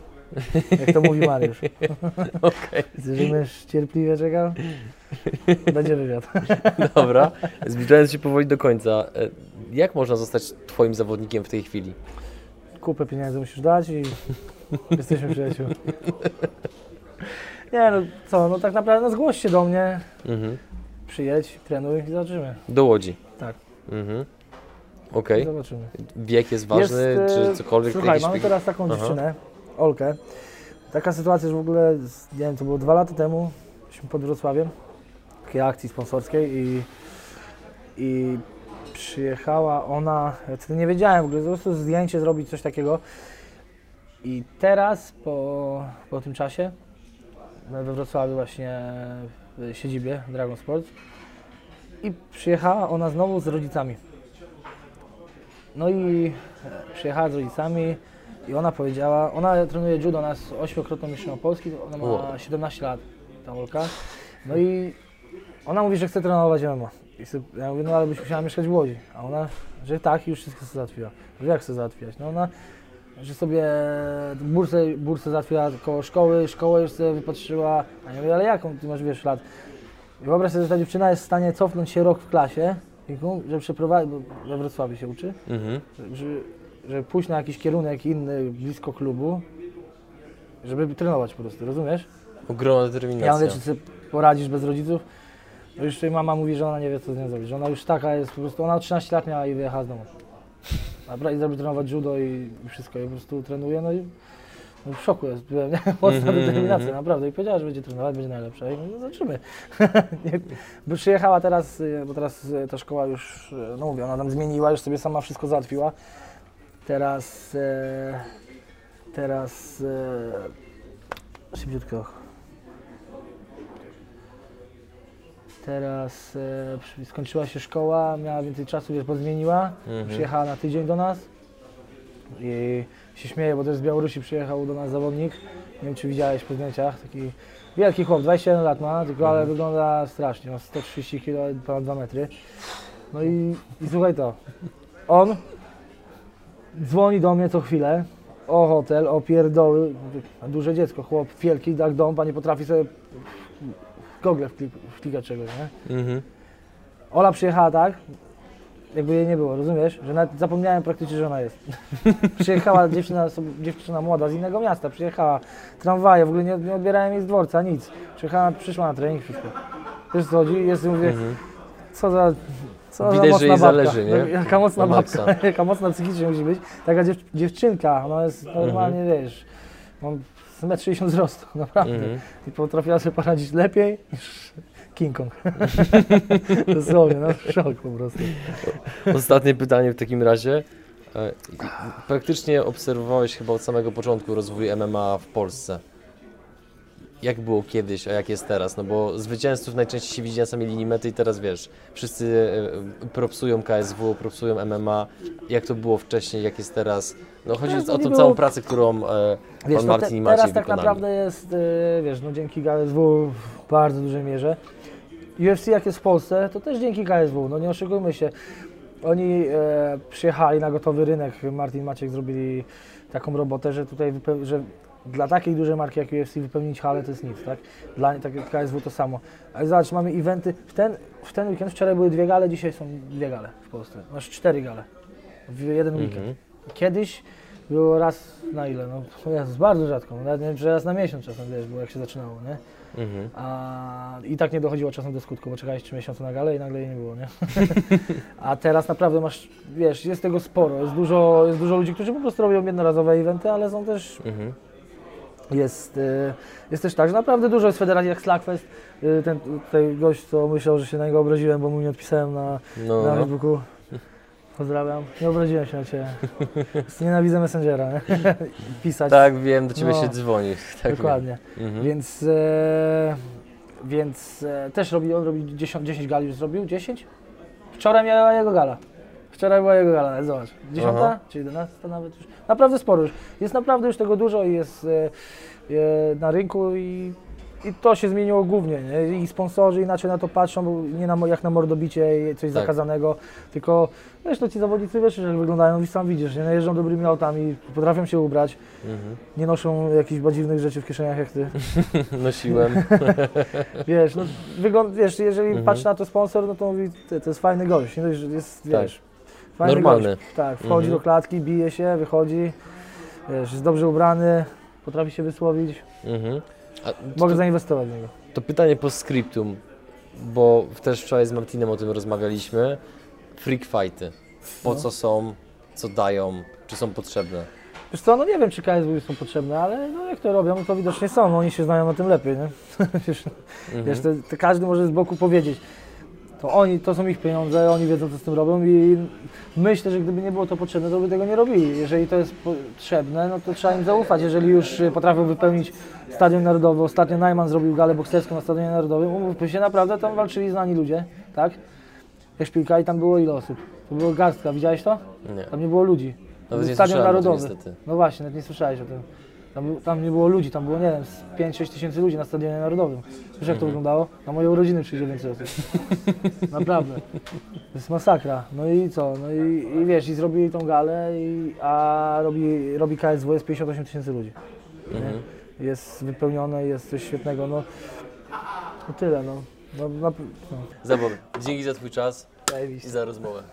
Jak to mówi Mariusz. Więc Jeżeli będziesz cierpliwie czekał, będzie wywiad. dobra. Zbliżając się powoli do końca, e, jak można zostać Twoim zawodnikiem w tej chwili? Kupę pieniędzy musisz dać i jesteśmy przyjaciółmi. Nie no, co, no tak naprawdę no zgłoś się do mnie, Mhm. przyjedź, trenuj i zobaczymy. Do Łodzi. Tak. Mhm. Okej. Zobaczymy. Wiek jest ważny, Jest, e, czy cokolwiek? Słuchaj, jakieś mamy teraz taką Aha. dziewczynę, Olkę. Taka sytuacja, że w ogóle, nie wiem, to było dwa lata temu, byliśmy pod Wrocławiem, takiej akcji sponsorskiej i, i przyjechała ona, ja wtedy nie wiedziałem w ogóle, po prostu zdjęcie zrobić, coś takiego. I teraz, po, po tym czasie, we Wrocławiu właśnie w siedzibie Dragon Sports i przyjechała ona znowu z rodzicami. No i przyjechała z rodzicami i ona powiedziała, ona trenuje judo, ona jest ośmiokrotną mistrzynią Polski, ona ma Wow. 17 lat, ta Olka. No i ona mówi, że chce trenować MMA. I sobie, ja mówię, no ale byś musiała mieszkać w Łodzi. A ona, że tak i już wszystko sobie załatwiła. Że jak chce załatwiać? No ona, że sobie bursę, bursę załatwiła koło szkoły, szkołę już sobie wypatrzyła. A ja mówię, ale jaką ty masz wiesz lat? I wyobraź sobie, że ta dziewczyna jest w stanie cofnąć się rok w klasie, żeby przeprowadzić, bo we Wrocławiu się uczy, Mhm. żeby, żeby pójść na jakiś kierunek inny, blisko klubu, żeby trenować po prostu, rozumiesz? Ogromna Ja determinacja. mówię, czy sobie poradzisz bez rodziców? No już tutaj mama mówi, że ona nie wie, co z nią zrobić, ona już taka jest, po prostu, ona 13 lat miała i wyjechała z domu. I zrobi trenować judo i, wszystko, i po prostu trenuje, no i no w szoku jest, byłem, nie? mocna determinacja, naprawdę, i powiedziała, że będzie trenować, będzie najlepsza i no zobaczymy. Bo przyjechała teraz, y, bo teraz y, ta szkoła już, y, no mówię, ona tam zmieniła, już sobie sama wszystko załatwiła. Teraz, e, teraz, e, szybciutko. Teraz e, skończyła się szkoła, miała więcej czasu, wiesz, bo zmieniła. Mhm. Przyjechała na tydzień do nas i się śmieje, bo też z Białorusi przyjechał do nas zawodnik. Nie wiem, czy widziałeś po zdjęciach, taki wielki chłop, 21 lat ma, tylko ale wygląda strasznie, ma 130 kg, ponad 2 metry. No i, i słuchaj to, on dzwoni do mnie co chwilę, o hotel, o pierdoły, duże dziecko, chłop wielki, tak dom, pan nie potrafi sobie w Google wklik- wklikać czegoś, nie? Mhm. Ola przyjechała tak, jakby jej nie było, rozumiesz? Że nawet zapomniałem praktycznie, że ona jest. przyjechała dziewczyna, sobie- dziewczyna młoda z innego miasta, przyjechała, tramwaje, w ogóle nie, nie odbierałem jej z dworca, nic. Przyjechała, przyszła na trening, wszystko. Wiesz co chodzi? Jest, mówię, Mhm. co za, co Widać, że za mocna jej babka. zależy, nie? Jaka mocna Na babka, maksa. jaka mocna psychicznie musi być. Taka dziew, dziewczynka, ona jest normalnie, wiesz, mam 1,60 m wzrostu, naprawdę. Mhm. I potrafiła sobie poradzić lepiej niż King Kong. Dosłownie, no szok po prostu. Ostatnie pytanie w takim razie. E, Praktycznie obserwowałeś chyba od samego początku rozwój MMA w Polsce. Jak było kiedyś, a jak jest teraz? No bo zwycięzców najczęściej się widzi na samej linii mety i teraz wiesz, wszyscy e, propsują KSW, propsują MMA. Jak to było wcześniej, jak jest teraz? No chodzi Teraz o tą było- całą pracę, którą e, Wiesz, pan no te, i Maciej teraz tak wykonali. naprawdę jest, e, wiesz, no dzięki KSW w bardzo dużej mierze. UFC jak jest w Polsce, to też dzięki KSW, no nie oszukujmy się. Oni e, przyjechali na gotowy rynek, Martin Maciek zrobili taką robotę, że tutaj, że dla takiej dużej marki jak UFC wypełnić halę to jest nic, tak? Dla tak KSW to samo. Ale zobacz, mamy eventy, w ten, w ten weekend, wczoraj były dwie gale, dzisiaj są dwie gale w Polsce. Masz cztery gale w jeden weekend. Mhm. Kiedyś było raz na ile? No jest bardzo rzadko. No, Nawet nie że raz na miesiąc czasem wiesz, było jak się zaczynało, nie? Mhm. A i tak nie dochodziło czasem do skutku, bo czekałeś 3 miesiące na galę i nagle jej nie było, nie? A teraz naprawdę masz, wiesz, jest tego sporo. Jest dużo, jest dużo ludzi, którzy po prostu robią jednorazowe eventy, ale są też, Mhm. Jest, y, jest też tak, że naprawdę dużo jest federacji jak Slackfest. Y, Ten tutaj gość, co myślał, że się na niego obraziłem, bo mu nie odpisałem na, No, na. Facebooku. Pozdrawiam. Nie obraziłem się na Ciebie. Nienawidzę Messengera, nie? Pisać. Tak, wiem, do Ciebie No, się dzwoni. Tak Dokładnie. Mhm. Więc, e, więc e, też robi, on robi 10, 10 gali już zrobił, 10? Wczoraj miała jego gala. Wczoraj była jego gala, zobacz. 10 Aha. czy 11 nawet już. Naprawdę sporo już. Jest naprawdę już tego dużo i jest, e, na rynku i, i to się zmieniło głównie. Nie? I sponsorzy inaczej na to patrzą, nie na, jak na mordobicie i coś Tak. zakazanego, tylko wiesz, no ci zawodnicy wiesz, jak wyglądają i sam widzisz, nie? Jeżdżą dobrymi autami, potrafią się ubrać, Mhm. nie noszą jakichś badziwnych rzeczy w kieszeniach jak ty. Nosiłem. Wiesz, no, wygląd, wiesz jeżeli Mhm. patrzy na to sponsor, no to mówi, ty, to jest fajny gość, nie? To jest- Tak. Fajny Normalny. gość. Tak, wchodzi Mhm. do klatki, bije się, wychodzi, wiesz, jest dobrze ubrany, potrafi się wysłowić, Mhm. Mogę to, zainwestować w niego. to pytanie po scriptum, bo też wczoraj z Martinem o tym rozmawialiśmy. Freak fighty. Po No. co są, co dają, czy są potrzebne? Wiesz co, no nie wiem, czy KSW są potrzebne, ale no jak to robią, no to widocznie są, no oni się znają na tym lepiej, nie? wiesz, Mhm. wiesz to, to każdy może z boku powiedzieć, to oni, to są ich pieniądze, oni wiedzą, co z tym robią i myślę, że gdyby nie było to potrzebne, to by tego nie robili. Jeżeli to jest potrzebne, no to trzeba im zaufać. Jeżeli już y, potrafią wypełnić Stadion Narodowy, ostatnio Najman zrobił galę bokserską na Stadionie Narodowym, umówmy się, naprawdę tam walczyli znani ludzie, tak? Szpilka i tam było ile osób? To było garstka, widziałeś to? Nie. Tam nie było ludzi. Nawet Stadion Narodowy. niestety. No właśnie, nawet nie słyszałeś o tym. Tam, tam nie było ludzi, tam było, nie wiem, z 5-6 tysięcy ludzi na Stadionie Narodowym. Wiesz jak to wyglądało? Na moje urodziny przyjdzie więcej osób. Naprawdę. To jest masakra. No i co? No i, i wiesz, i zrobili tą galę, i, a robi, robi KSW, jest 58 tysięcy ludzi. Mhm. Jest wypełnione, jest coś świetnego, no. No tyle, no. no, no. Zabor, dzięki za Twój czas i Zajebiście. za rozmowę.